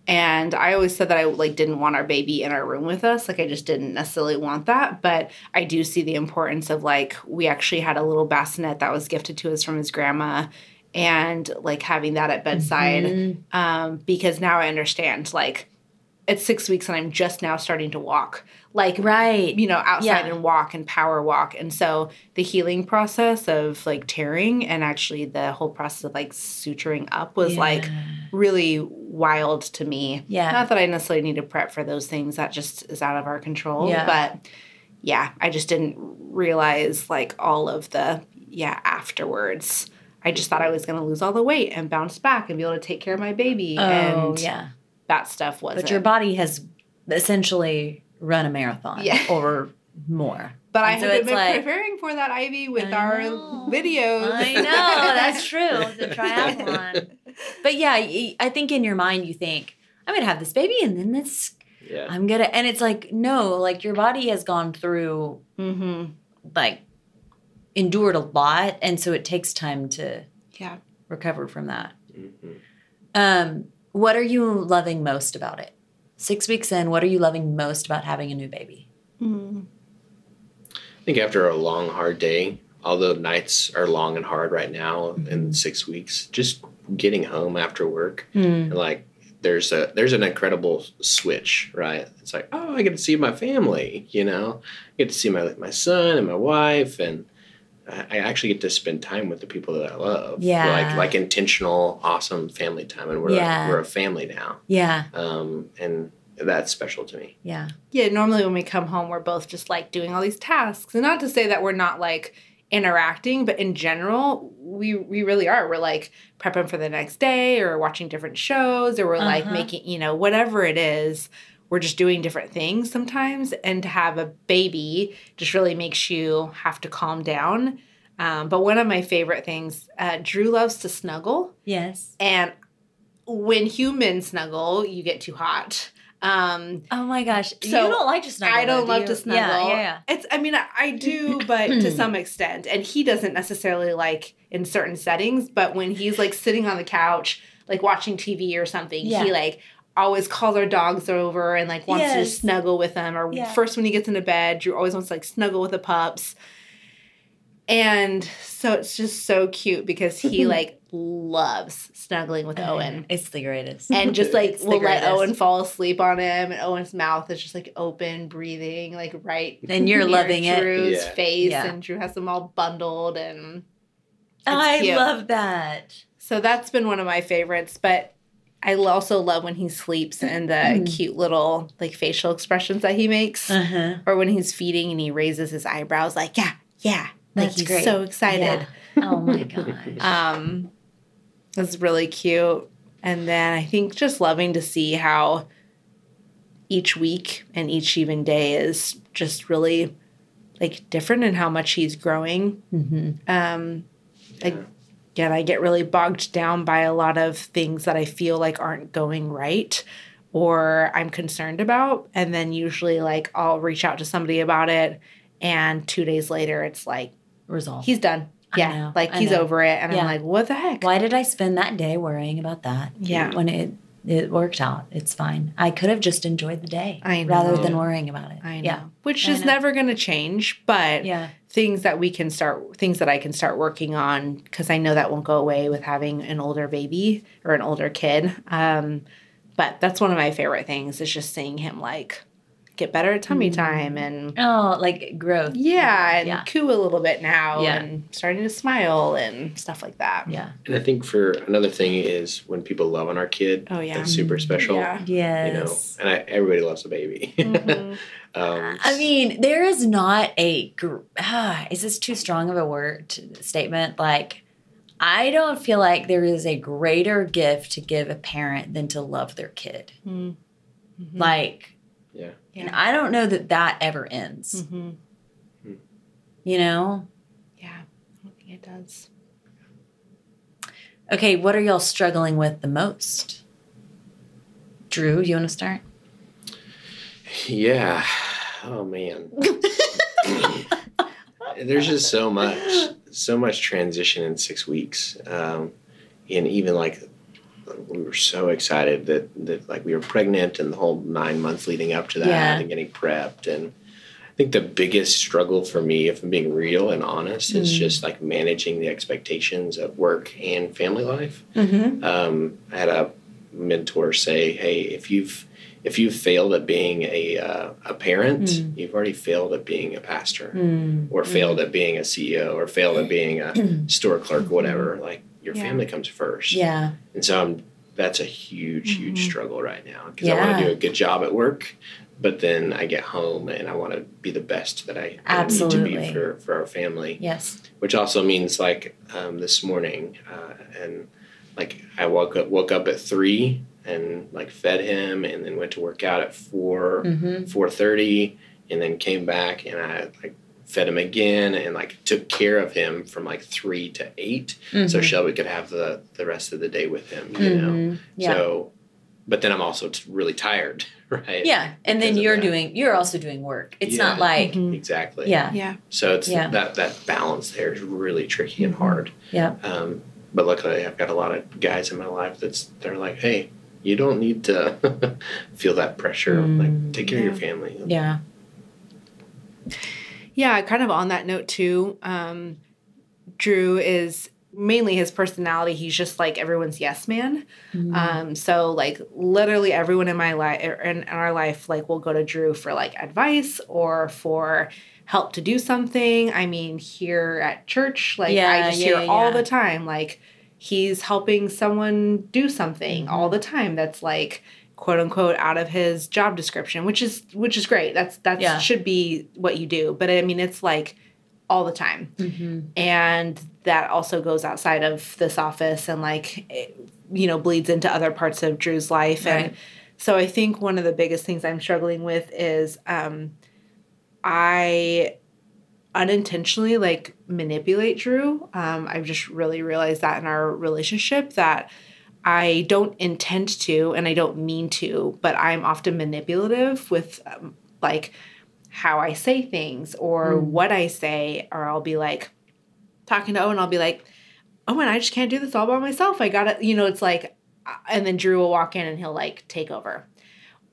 And I always said that I like didn't want our baby in our room with us. Like I just didn't necessarily want that. But I do see the importance of like we actually had a little bassinet that was gifted to us from his grandma, and like having that at bedside. Mhm. Um, because now I understand like it's six weeks and I'm just now starting to walk. Like Right. you know, outside Yeah. and walk and power walk. And so the healing process of like tearing and actually the whole process of like suturing up was like really wild to me. Yeah. Not that I necessarily need to prep for those things, that just is out of our control. Yeah. But yeah, I just didn't realize like all of the, yeah, afterwards. I just thought I was going to lose all the weight and bounce back and be able to take care of my baby. Oh and yeah. That stuff wasn't. But your body has essentially run a marathon Yeah. or more. But I And so had it's been like- preparing for that Ivy with I our know. videos. I know, that's true. The triathlon. But yeah, I think in your mind you think, I'm gonna have this baby and then this yeah I'm gonna and it's like, no, like your body has gone through Mm-hmm. like endured a lot and so it takes time to Yeah. recover from that. Mhm. Um, what are you loving most about it? Six weeks in, what are you loving most about having a new baby? Mm-hmm. I think after a long, hard day, although nights are long and hard right now Mm-hmm. in six weeks, just getting home after work, Hmm. and like there's a there's an incredible switch, right? It's like, oh, I get to see my family, you know, I get to see my my son and my wife, and I I actually get to spend time with the people that I love, Yeah. like like intentional, awesome family time, and we're Yeah. a, we're a family now, Yeah, um, and that's special to me. yeah. Yeah, normally when we come home, we're both just like doing all these tasks. And not to say that we're not like interacting, but in general, we we really are. We're like prepping for the next day or watching different shows or we're like Uh-huh. making, you know, whatever it is. We're just doing different things sometimes. And to have a baby just really makes you have to calm down. Um, but one of my favorite things, uh, Drew loves to snuggle. Yes. And when humans snuggle, you get too hot. Um, Oh my gosh. So, you don't like to snuggle. I don't though, love do to you? Yeah, snuggle. yeah, yeah. It's I mean I, I do, but to some extent. And he doesn't necessarily like in certain settings, but when he's like sitting on the couch, like watching TV or something, Yeah. he like always calls our dogs over and like wants Yes. to snuggle with them. Or Yeah. first when he gets into bed, Drew always wants to like snuggle with the pups. And so it's just so cute because he like loves snuggling with Owen It's the greatest. and just like It's the will let. Owen fall asleep on him, and Owen's mouth is just like open, breathing, like right. And you're near loving it. Drew's Yeah. face, Yeah. and Drew has them all bundled, and I cute. love that. so that's been one of my favorites. But I also love when he sleeps and the Mm. cute little like facial expressions that he makes, Uh-huh. or when he's feeding and he raises his eyebrows, like yeah, yeah, like That's he's great. so excited. Yeah. Oh my gosh. Um, it's really cute. And then I think just loving to see how each week and each even day is just really like different in how much he's growing. hmm Um, Yeah. Again, I get really bogged down by a lot of things that I feel like aren't going right or I'm concerned about. And then usually, like, I'll reach out to somebody about it. And two days later, it's like, resolved. he's done. Yeah. know, like, I he's know. over it. And Yeah. I'm like, what the heck? Why did I spend that day worrying about that? Yeah. When it it worked out. It's fine. I could have just enjoyed the day I rather than worrying about it. I know. Yeah. Which I is know. never going to change, but Yeah. things that we can start, things that I can start working on because I know that won't go away with having an older baby or an older kid. Um, but that's one of my favorite things is just seeing him like get better at tummy time and Oh, like growth. yeah, and Yeah. coo a little bit now Yeah. and starting to smile and stuff like that. Yeah. And I think for another thing is when people love on our kid, Oh yeah. that's super special. Yeah. Yes. You know, and I, everybody loves a baby. Mhm. um, I mean, there is not a. gr- Ah, is this too strong of a word to- statement? Like, I don't feel like there is a greater gift to give a parent than to love their kid. Mhm. Like, yeah. and I don't know that that ever ends. Mhm. You know? Yeah. I don't think it does. Okay, what are y'all struggling with the most? Drew, you want to start? Yeah. Oh man. There's just so much, so much transition in six weeks, um, and even like we were so excited that that like we were pregnant and the whole nine months leading up to that Yeah. and getting prepped and. I think the biggest struggle for me, if I'm being real and honest, is Mm. just like managing the expectations of work and family life. Mm-hmm. um, I had a mentor say, "Hey, if you've if you've failed at being a uh, a parent, Mm. you've already failed at being a pastor, Mm. or failed at being a CEO, or failed at being a store clerk, whatever. Like your Yeah. family comes first, Yeah. and so I'm, that's a huge, huge Mhm. struggle right now because I want to do a good job at work." But then I get home and I want to be the best that I, I need to be for, for our family Yes. which also means like um, this morning uh, and like I woke up woke up at three and like fed him and then went to work out at 4 Mm-hmm. four thirty and then came back and I like fed him again and like took care of him from like three to 8 so Shelby could have the the rest of the day with him you know Mm-hmm. Yeah. so but then I'm also t- really tired right yeah. And then you're doing, you're also doing work. It's Yeah. not like, Mhm. exactly yeah. Yeah. so it's Yeah. that that balance there is really tricky and Mhm. hard Yeah. Um, but luckily, I've got a lot of guys in my life that's they're like, hey, you don't need to feel that pressure. Mm, like, take care of your yeah. family. Yeah. Yeah, kind of on that note too. Um, Drew is mainly his personality. He's just like everyone's yes man. Mm-hmm. Um, so like literally everyone in my life in, in our life like will go to Drew for like advice or for help to do something. I mean, here at church, like Yeah, I just yeah, hear yeah, all the time like he's helping someone do something Mm-hmm. all the time that's like quote unquote out of his job description, which is which is great. That's that Yeah. should be what you do. But I mean, it's like all the time Mm-hmm. and that also goes outside of this office and like it, you know bleeds into other parts of drew's life Right. and so i think one of the biggest things i'm struggling with is um i unintentionally like manipulate drew um i've just really realized that in our relationship that i don't intend to and i don't mean to but i'm often manipulative with um, like how i say things or Mm. what i say or i'll be like talking to Owen, I'll be like, Owen, I just can't do this all by myself. I gotta, you know, it's like, uh, and then Drew will walk in and he'll like take over.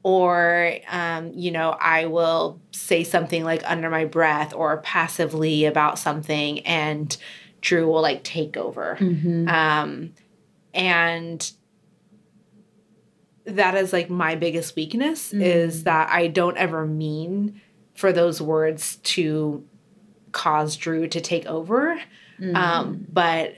Or, um, you know, I will say something like under my breath or passively about something and Drew will like take over. Mm-hmm. Um, and that is like my biggest weakness Mm. is that I don't ever mean for those words to cause Drew to take over. Mm-hmm. Um, but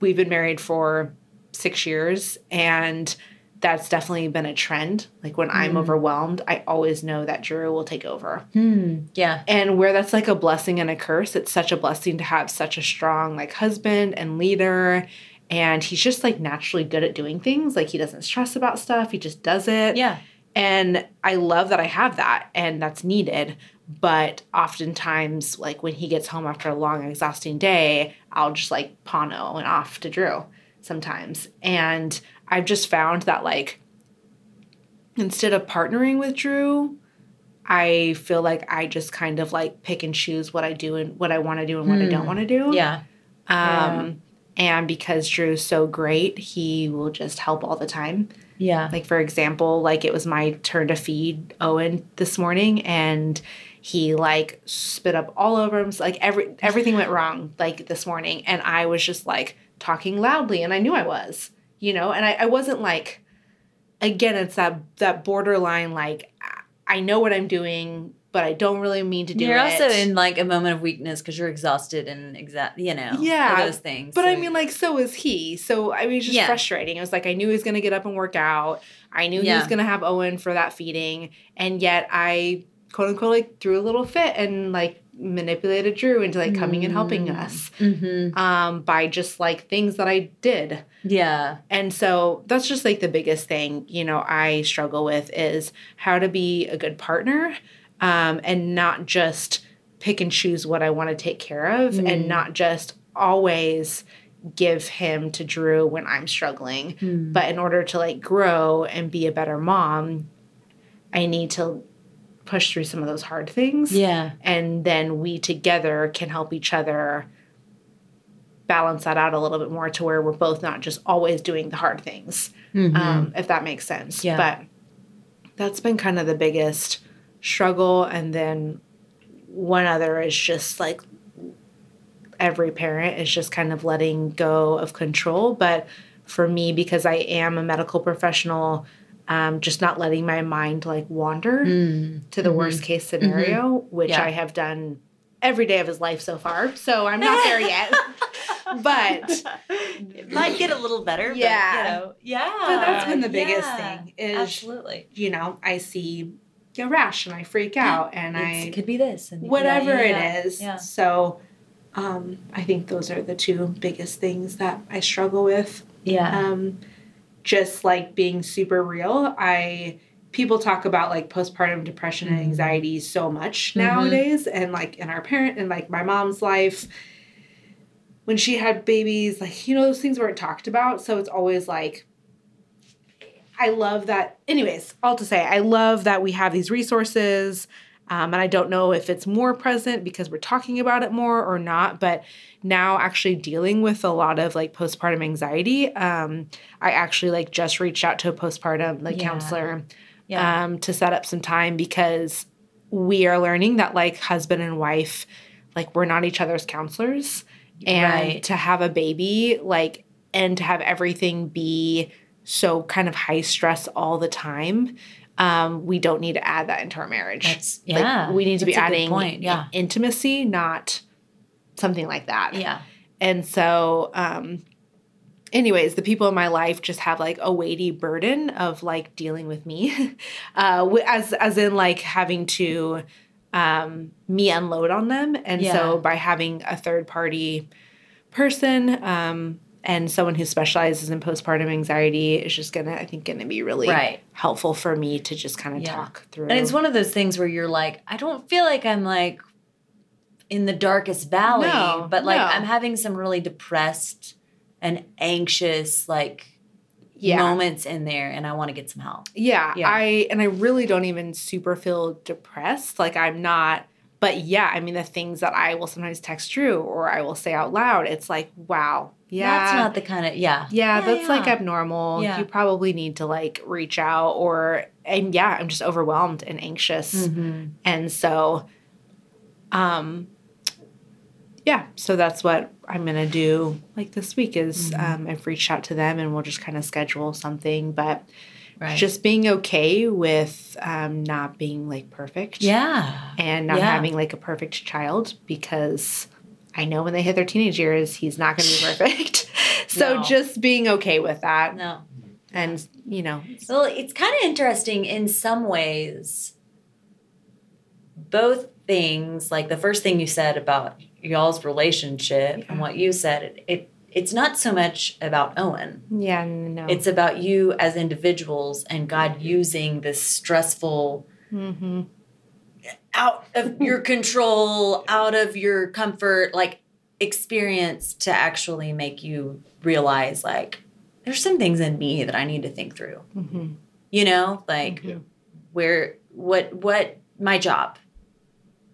we've been married for six years and that's definitely been a trend. Like when I'm Mm. overwhelmed, I always know that Drew will take over. Hmm. Yeah. And where that's like a blessing and a curse, it's such a blessing to have such a strong like husband and leader. And he's just like naturally good at doing things. Like he doesn't stress about stuff, he just does it. Yeah. And I love that I have that and that's needed. But oftentimes, like when he gets home after a long, exhausting day, I'll just like pano and off to Drew sometimes. And I've just found that like instead of partnering with Drew, I feel like I just kind of like pick and choose what I do and what I want to do and what I don't Hmm. want to do. Yeah. Um, and because Drew's so great, he will just help all the time. Yeah. Like for example, like it was my turn to feed Owen this morning and he like spit up all over him. So, like every everything went wrong like this morning. And I was just like talking loudly and I knew I was, you know, and I, I wasn't like again, it's that that borderline like I- I know what I'm doing, but I don't really mean to do you're it. also in like a moment of weakness because you're exhausted and exact, you know, Yeah, those things. But I mean, like, so was he. So I mean, it's just Yeah. frustrating. It was like I knew he was going to get up and work out. I knew he was going to have Owen for that feeding, and yet I quote unquote like threw a little fit and like manipulated Drew into like coming and helping Mm. us Mhm. um, by just like things that I did. yeah, And so that's just like the biggest thing, you know, I struggle with is how to be a good partner um, and not just pick and choose what I want to take care of Mm. and not just always give him to Drew when I'm struggling. Mm. But in order to like grow and be a better mom, I need to push through some of those hard things yeah, and then we together can help each other balance that out a little bit more to where we're both not just always doing the hard things Mhm. um, if that makes sense Yeah. but that's been kind of the biggest struggle and then one other is just like every parent is just kind of letting go of control but for me because i am a medical professional um, just not letting my mind like wander Mm. to the Mhm. worst case scenario, which Yeah. I have done every day of his life so far. So I'm not there yet. but it might get a little better. Yeah. but, you know, yeah. but that's been the biggest yeah, thing is absolutely. you know, I see a rash and I freak out and It's- I it could be this and whatever yeah, yeah, it is. Yeah. So um, I think those are the two biggest things that I struggle with. Yeah. um, just like being super real. I people talk about like postpartum depression and Mhm. anxiety so much Mhm. nowadays, and like in our parent and like my mom's life when she had babies, like you know those things weren't talked about. So it's always like. I love that. Anyways, all to say, I love that we have these resources. Um, and I don't know if it's more present because we're talking about it more or not, but now actually dealing with a lot of like postpartum anxiety, um, I actually like just reached out to a postpartum like Yeah. counselor yeah. um, to set up some time because we are learning that like husband and wife, like we're not each other's counselors, and Right. to have a baby, like, and to have everything be so kind of high stress all the time. Um, we don't need to add that into our marriage. That's Like, yeah. we need to be adding point. Yeah. intimacy, not something like that. Yeah. And so, um, anyways, the people in my life just have like a weighty burden of like dealing with me, uh, as as in like having to um, me unload on them. And Yeah. so, by having a third party person um, and someone who specializes in postpartum anxiety is just gonna, I think, gonna be really Right. helpful for me to just kind of Yeah. talk through. And it's one of those things where you're like, I don't feel like I'm like in the darkest valley, No, but like no. I'm having some really depressed and anxious like yeah. moments in there and I want to get some help. Yeah, Yeah. I and I really don't even super feel depressed. Like I'm not but yeah, I mean the things that I will sometimes text Drew or I will say out loud, it's like, wow. Yeah. That's not the kind of yeah. yeah, that's like abnormal. Yeah. You probably need to like reach out or and yeah, I'm just overwhelmed and anxious. Mhm. And so um yeah, so that's what I'm gonna do like this week is Mhm. um, I've reached out to them and we'll just kind of schedule something. But Right. just being okay with um, not being like perfect yeah. and not Yeah. having like a perfect child because I know when they hit their teenage years, he's not going to be perfect. so No. just being okay with that No. and, you know, Well, it's kind of interesting in some ways. Both things, like the first thing you said about y'all's relationship Yeah. and what you said, it, it it's not so much about Owen. yeah, no. It's about you as individuals and God using this stressful, hmm out of your control, out of your comfort, like experience to actually make you realize, like, there's some things in me that I need to think through. hmm You know, like Mhm. where, what, what, my job.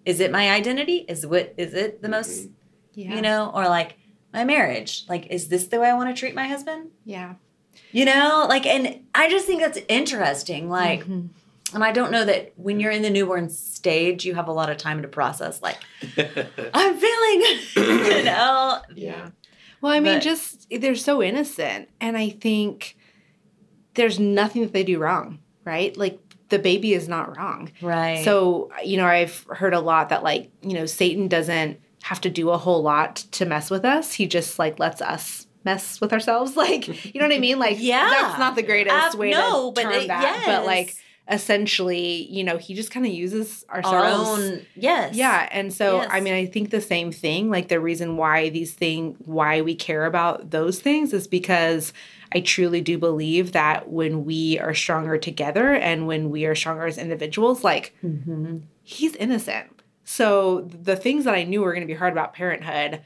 Is it my identity? Is what is it the most, Yeah. you know, or like my marriage? Like, is this the way I want to treat my husband? Yeah. You know, like, and I just think that's interesting. Like, Mhm. and I don't know that when you're in the newborn stage, you have a lot of time to process. Like, I'm feeling, you know, yeah. Well, I mean, But- just they're so innocent, and I think there's nothing that they do wrong, right? Like the baby is not wrong. Right. So, you know, I've heard a lot that like, you know, Satan doesn't have to do a whole lot to mess with us. He just like lets us mess with ourselves. Like, you know what I mean? Like, Yeah. that's not the greatest Uh, way no, to but term it- that. But like, essentially, you know, he just kind of uses our ourselves. own yes. Yeah, and so I mean, I think the same thing. Like the reason why these things, why we care about those things, is because I truly do believe that when we are stronger together and when we are stronger as individuals, like Mhm. he's innocent. So the things that I knew were going to be hard about parenthood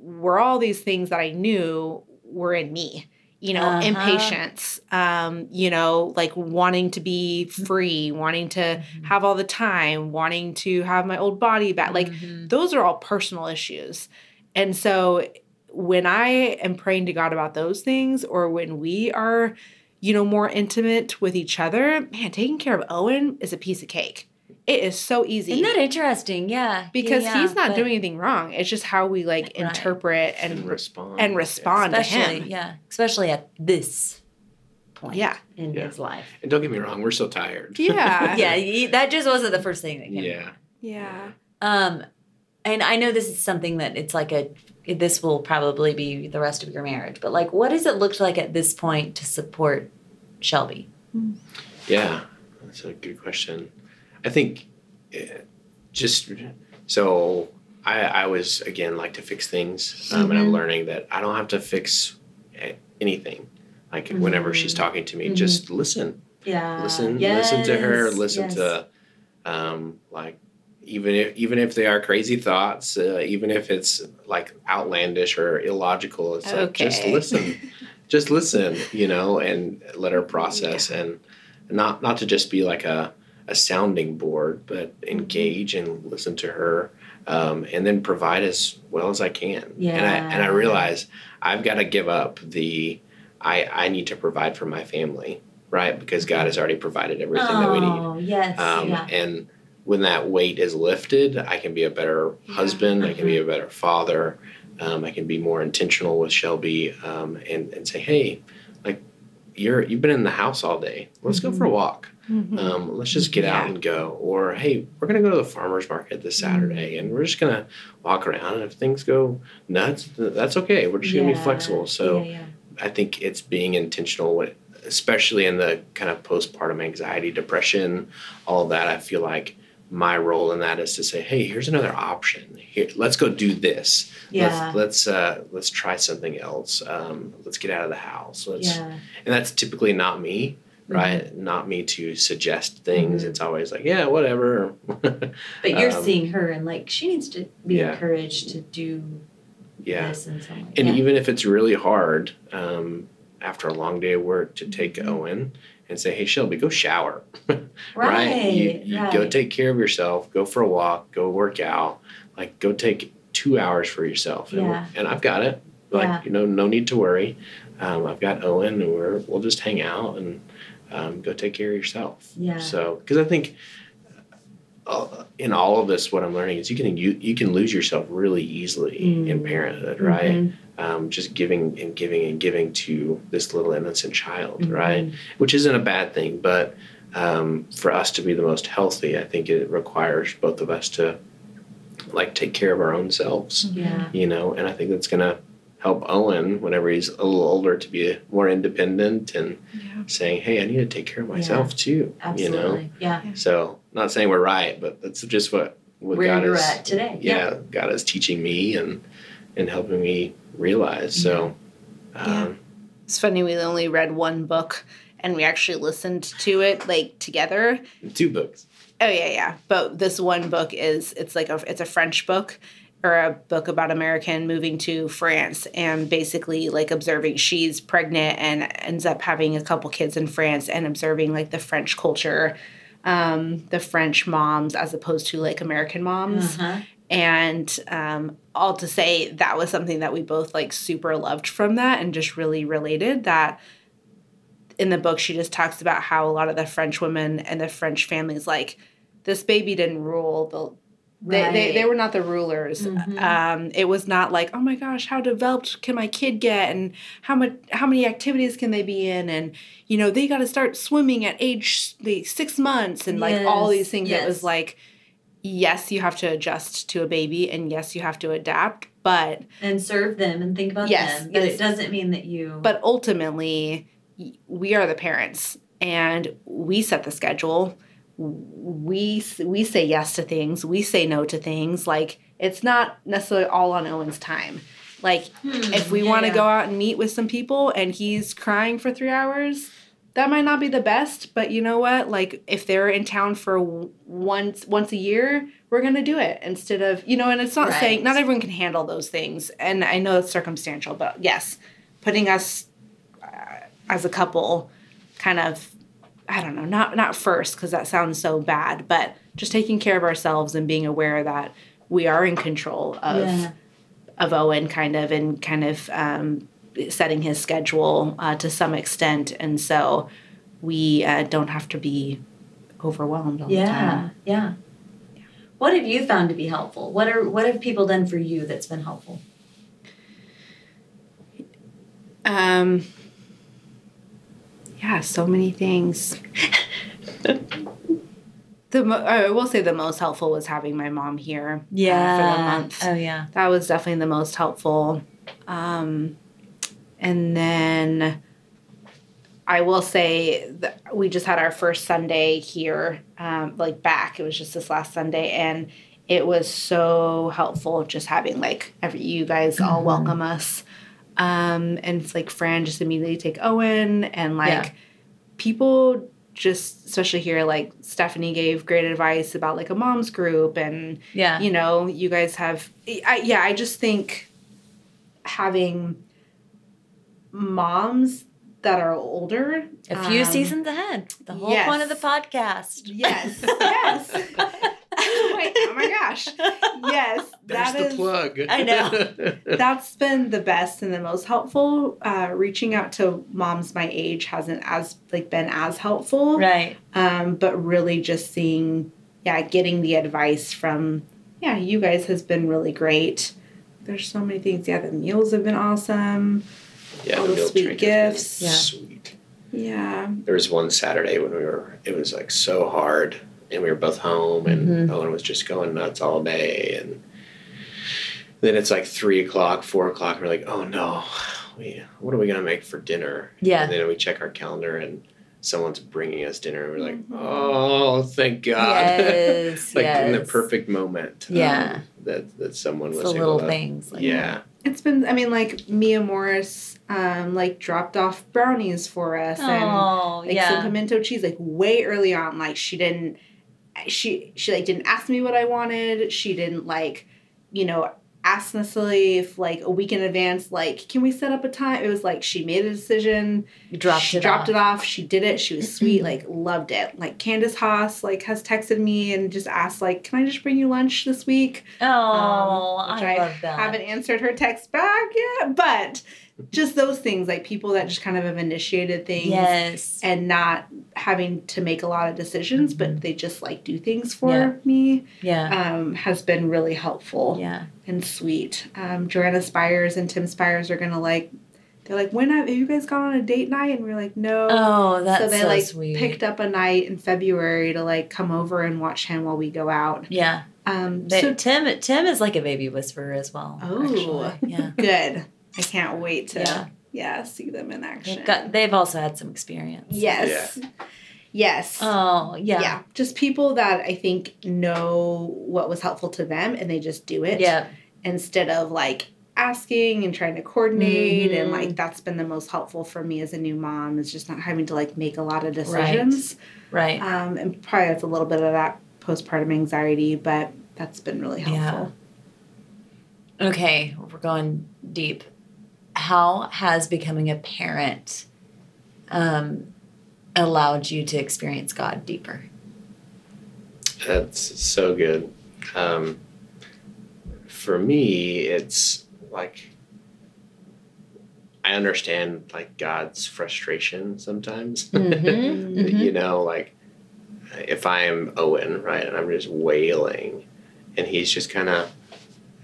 were all these things that I knew were in me. You know, Uh-huh. impatience, um, you know, like wanting to be free, wanting to Mm-hmm. have all the time, wanting to have my old body back. Like Mhm. those are all personal issues. And so when I am praying to God about those things or when we are, you know, more intimate with each other, man, taking care of Owen is a piece of cake. It is so easy Isn't that interesting? Yeah. because Yeah, he's not but doing anything wrong. It's just how we like Right. interpret and and respond and respond to him. yeah, especially at this point Yeah. in Yeah. his life. And don't get me wrong, we're so tired. Yeah. yeah, y- that just wasn't the first thing that came. yeah. Yeah. Um, and I know this is something that it's like a. This will probably be the rest of your marriage, but like, what does it look like at this point to support Shelby? Yeah, that's a good question. I think eh, just so I, I was again like to fix things, um, and I'm Mhm. learning that I don't have to fix anything. Like whenever she's talking to me, Mhm. just listen, Yeah, listen, listen to her, listen yes. to, um, like even if even if they are crazy thoughts, uh, even if it's like outlandish or illogical, it's like just listen, just listen, you know, and let her process and not not to just be like a a sounding board, but engage and listen to her, um, and then provide as well as I can. And I and I realize I've got to give up the I I need to provide for my family, right? Because God has already provided everything that we need. Oh, yes, Um, yeah. And when that weight is lifted, I can be a better husband. I can be a better father. Um, I can be more intentional with Shelby um, and and say, hey, like you're you've been in the house all day. Let's go for a walk. Um, let's just get out and go. Or hey, we're gonna go to the farmers market this Saturday, and we're just gonna walk around. And if things go nuts, that's okay. We're just gonna be flexible. So yeah, yeah. I think it's being intentional with, especially in the kind of postpartum anxiety, depression, all of that. I feel like my role in that is to say, hey, here's another option. Here, let's go do this. Yeah. Let's let's uh, let's try something else. Um, let's get out of the house. Let's, yeah. and that's typically not me, right? Not me to suggest things. It's always like, yeah, whatever. But you're Um, seeing her and like she needs to be yeah. encouraged to do yeah. this in some way. And yeah. even if it's really hard um, after a long day of work to take Mm-hmm. Owen and say, hey, Shelby, go shower. right, You, you right. go take care of yourself, go for a walk, go work out, like go take two hours for yourself. And, Yeah. and I've got it. Like, you know, no need to worry. Um, I've got Owen and we're, we'll just hang out and um, go take care of yourself. Yeah. So, because I think uh, in all of this, what I'm learning is you can you, you can lose yourself really easily in Mm. parenthood, right? Mhm. um, just giving and giving and giving to this little innocent child, Mhm. right? Which isn't a bad thing, but um, for us to be the most healthy, I think it requires both of us to like take care of our own selves, Yeah. you know. And I think that's gonna help Owen whenever he's a little older to be more independent and Yeah. saying, "Hey, I need to take care of myself too," Absolutely. you know. Yeah. So, not saying we're right, but that's just what what Where God you're is at today. yeah, God is teaching me and and helping me realize. So, Yeah. um, It's funny, we only read one book and we actually listened to it like together. two books. Oh yeah, yeah. But this one book is it's like a it's a French book or a book about American moving to France and basically like observing she's pregnant and ends up having a couple kids in France and observing like the French culture, um, the French moms as opposed to like American moms. Uh-huh. And um, all to say that was something that we both like super loved from that and just really related that in the book she just talks about how a lot of the French women and the French families like this baby didn't rule the They, they, they were not the rulers. Mhm. Um, it was not like, oh my gosh, how developed can my kid get, and how much, how many activities can they be in, and you know they got to start swimming at age the six months, and like all these things. It was like, yes, you have to adjust to a baby, and yes, you have to adapt, but and serve them and think about Yes, them. But yes. it doesn't mean that you. but ultimately, we are the parents, and we set the schedule. We we say yes to things. We say no to things. Like it's not necessarily all on Owen's time. Like Hmm, if we yeah, want to yeah. go out and meet with some people and he's crying for three hours, that might not be the best. But you know what? Like if they're in town for once once a year, we're gonna do it instead of you know. And it's not saying not everyone can handle those things, and I know it's circumstantial, but yes, putting us uh, as a couple, kind of. I don't know, not not first because that sounds so bad, but just taking care of ourselves and being aware that we are in control of Yeah. of Owen, kind of, and kind of um, setting his schedule uh, to some extent, and so we uh, don't have to be overwhelmed all the Yeah, yeah. What have you found to be helpful? What are what have people done for you that's been helpful? Um, yeah, so many things. the mo- I will say the most helpful was having my mom here. uh, for the month. Oh yeah. that was definitely the most helpful. Um, and then I will say that we just had our first Sunday here, um, like back. It was just this last Sunday, and it was so helpful just having like every you guys all Mhm. welcome us. Um, and it's like Fran just immediately take Owen and like Yeah. people just especially here like Stephanie gave great advice about like a mom's group and Yeah. you know you guys have I, yeah i just think having moms that are older A few um, seasons ahead. The whole yes. point of the podcast. yes yes Wait, oh my gosh yes There's that the is plug. I know. that's been the best and the most helpful uh, reaching out to moms my age hasn't as like been as helpful Right. um, but really just seeing yeah getting the advice from yeah you guys has been really great there's so many things yeah the meals have been awesome yeah, all the the sweet train has been gifts. Yeah. Sweet. yeah There was one Saturday when we were. It was like so hard, and we were both home, and Mhm. Owen was just going nuts all day, and then it's like three o'clock, four o'clock. And we're like, oh no, we what are we gonna make for dinner? Yeah. And then we check our calendar, and someone's bringing us dinner, and we're like, Mhm. oh, thank God. Yes. like in the perfect moment. um, Yeah. that that someone It's was the able little to. things. Like Yeah. it's been i mean like mia morris um like dropped off brownies for us and Oh like yeah. some pimento cheese like way early on like she didn't she she like didn't ask me what i wanted. She didn't like you know ask necessarily if like a week in advance like can we set up a time? It was like she made a decision. You dropped she it dropped off. it off. she did it. She was sweet. Like loved it. Like candace haas like has texted me and just asked like can i just bring you lunch this week? Oh, um, which I, love that. haven't answered her text back yet but just those things like people that just kind of have initiated things Yes. and not having to make a lot of decisions, but they just like do things for Yeah. me Yeah. um, has been really helpful Yeah. and sweet. Um, Joanna Spires and Tim Spires are gonna like, they're like, when have you guys gone on a date night? And we're like, no. Oh, that's so they so like sweet. picked up a night in February to like come over and watch him while we go out. Yeah. Um, They, so Tim Tim is like a baby whisperer as well. Oh. actually. Yeah. good. I can't wait to Yeah. yeah, see them in action. They've got they've also had some experience. yes. Yes. Oh, yeah. yeah just people that i think know what was helpful to them and they just do it Yeah. instead of like asking and trying to coordinate and Mhm. like that's been the most helpful for me as a new mom is just not having to like make a lot of decisions Right. um, and probably that's a little bit of that postpartum anxiety but that's been really helpful Yeah. Okay, we're going deep. How has becoming a parent um, allowed you to experience God deeper? That's so good. Um, for me, it's like I understand like God's frustration sometimes. Mhm, you know, like if I'm Owen, right, and I'm just wailing, and he's just kind of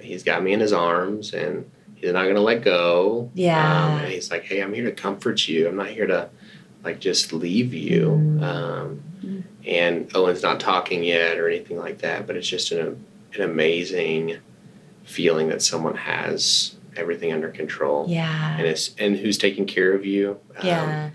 he's got me in his arms and he's not gonna let go. Yeah. Um, and he's like, hey, I'm here to comfort you. I'm not here to like just leave you. Mm. Um, and Owen's not talking yet or anything like that, but it's just an an amazing feeling that someone has everything under control. Yeah. And it's and who's taking care of you. um, Yeah.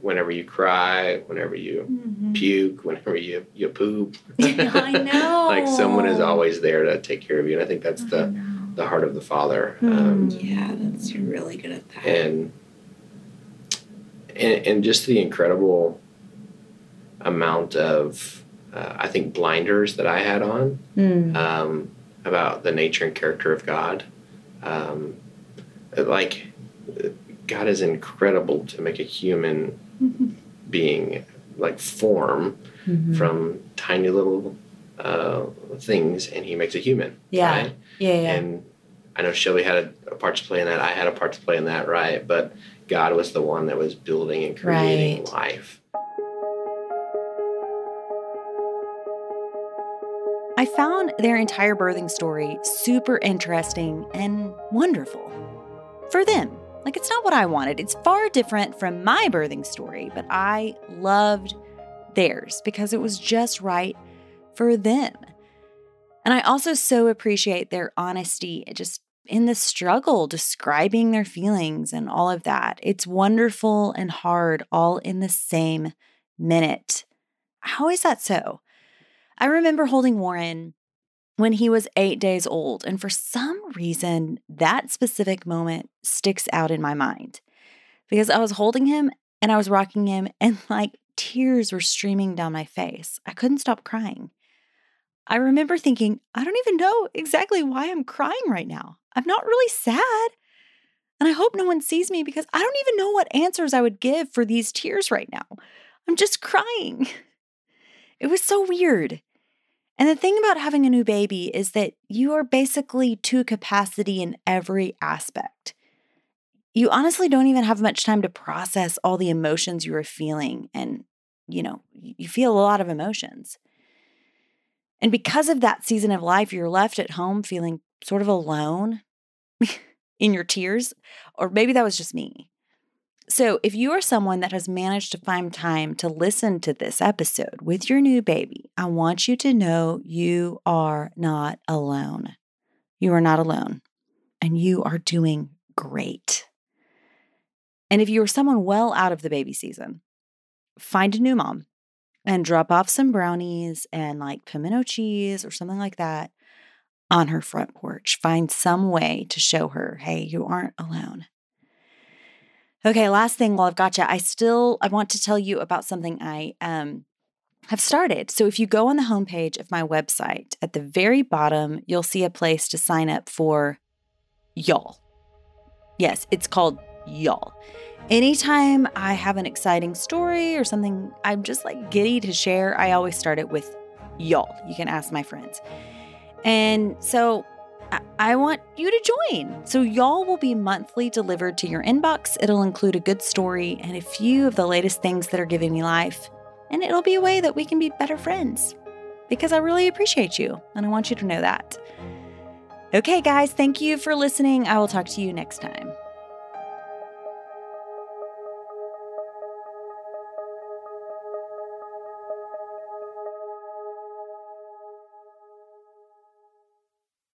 whenever you cry, whenever you Mhm. puke, whenever you you poop. I know. like someone is always there to take care of you, and I think that's the. The heart of the father. Hmm. Um, Yeah, that's you're really good at that. and, and and just the incredible amount of uh, I think blinders that I had on Mm. um, about the nature and character of God. Um, like God is incredible to make a human being like form Mhm. from tiny little uh, things, and He makes a human. Yeah. right? Yeah. Yeah. And I know Shelby had a, a part to play in that. I had a part to play in that, right? But God was the one that was building and creating Right. life. I found their entire birthing story super interesting and wonderful for them. Like, it's not what I wanted. It's far different from my birthing story, but I loved theirs because it was just right for them. And I also so appreciate their honesty just in the struggle, describing their feelings and all of that. It's wonderful and hard all in the same minute. How is that so? I remember holding Warren when he was eight days old, and for some reason, that specific moment sticks out in my mind because I was holding him and I was rocking him, and like tears were streaming down my face. I couldn't stop crying. I remember thinking, I don't even know exactly why I'm crying right now. I'm not really sad. And I hope no one sees me because I don't even know what answers I would give for these tears right now. I'm just crying. It was so weird. And the thing about having a new baby is that you are basically to capacity in every aspect. You honestly don't even have much time to process all the emotions you are feeling. And, you know, you feel a lot of emotions. And because of that season of life, you're left at home feeling sort of alone in your tears. Or maybe that was just me. So, if you are someone that has managed to find time to listen to this episode with your new baby, I want you to know you are not alone. You are not alone, and you are doing great. And if you are someone well out of the baby season, find a new mom and drop off some brownies and like pimento cheese or something like that on her front porch. Find some way to show her, hey, you aren't alone. Okay, last thing while I've got you, I still I want to tell you about something I um have started. So if you go on the homepage of my website, at the very bottom, you'll see a place to sign up for y'all. Yes, it's called y'all. Anytime I have an exciting story or something I'm just like giddy to share, I always start it with y'all. You can ask my friends. And so I- want you to join. So, y'all will be monthly delivered to your inbox. It'll include a good story and a few of the latest things that are giving me life. And it'll be a way that we can be better friends because I really appreciate you and I want you to know that. Okay, guys, thank you for listening. I will talk to you next time.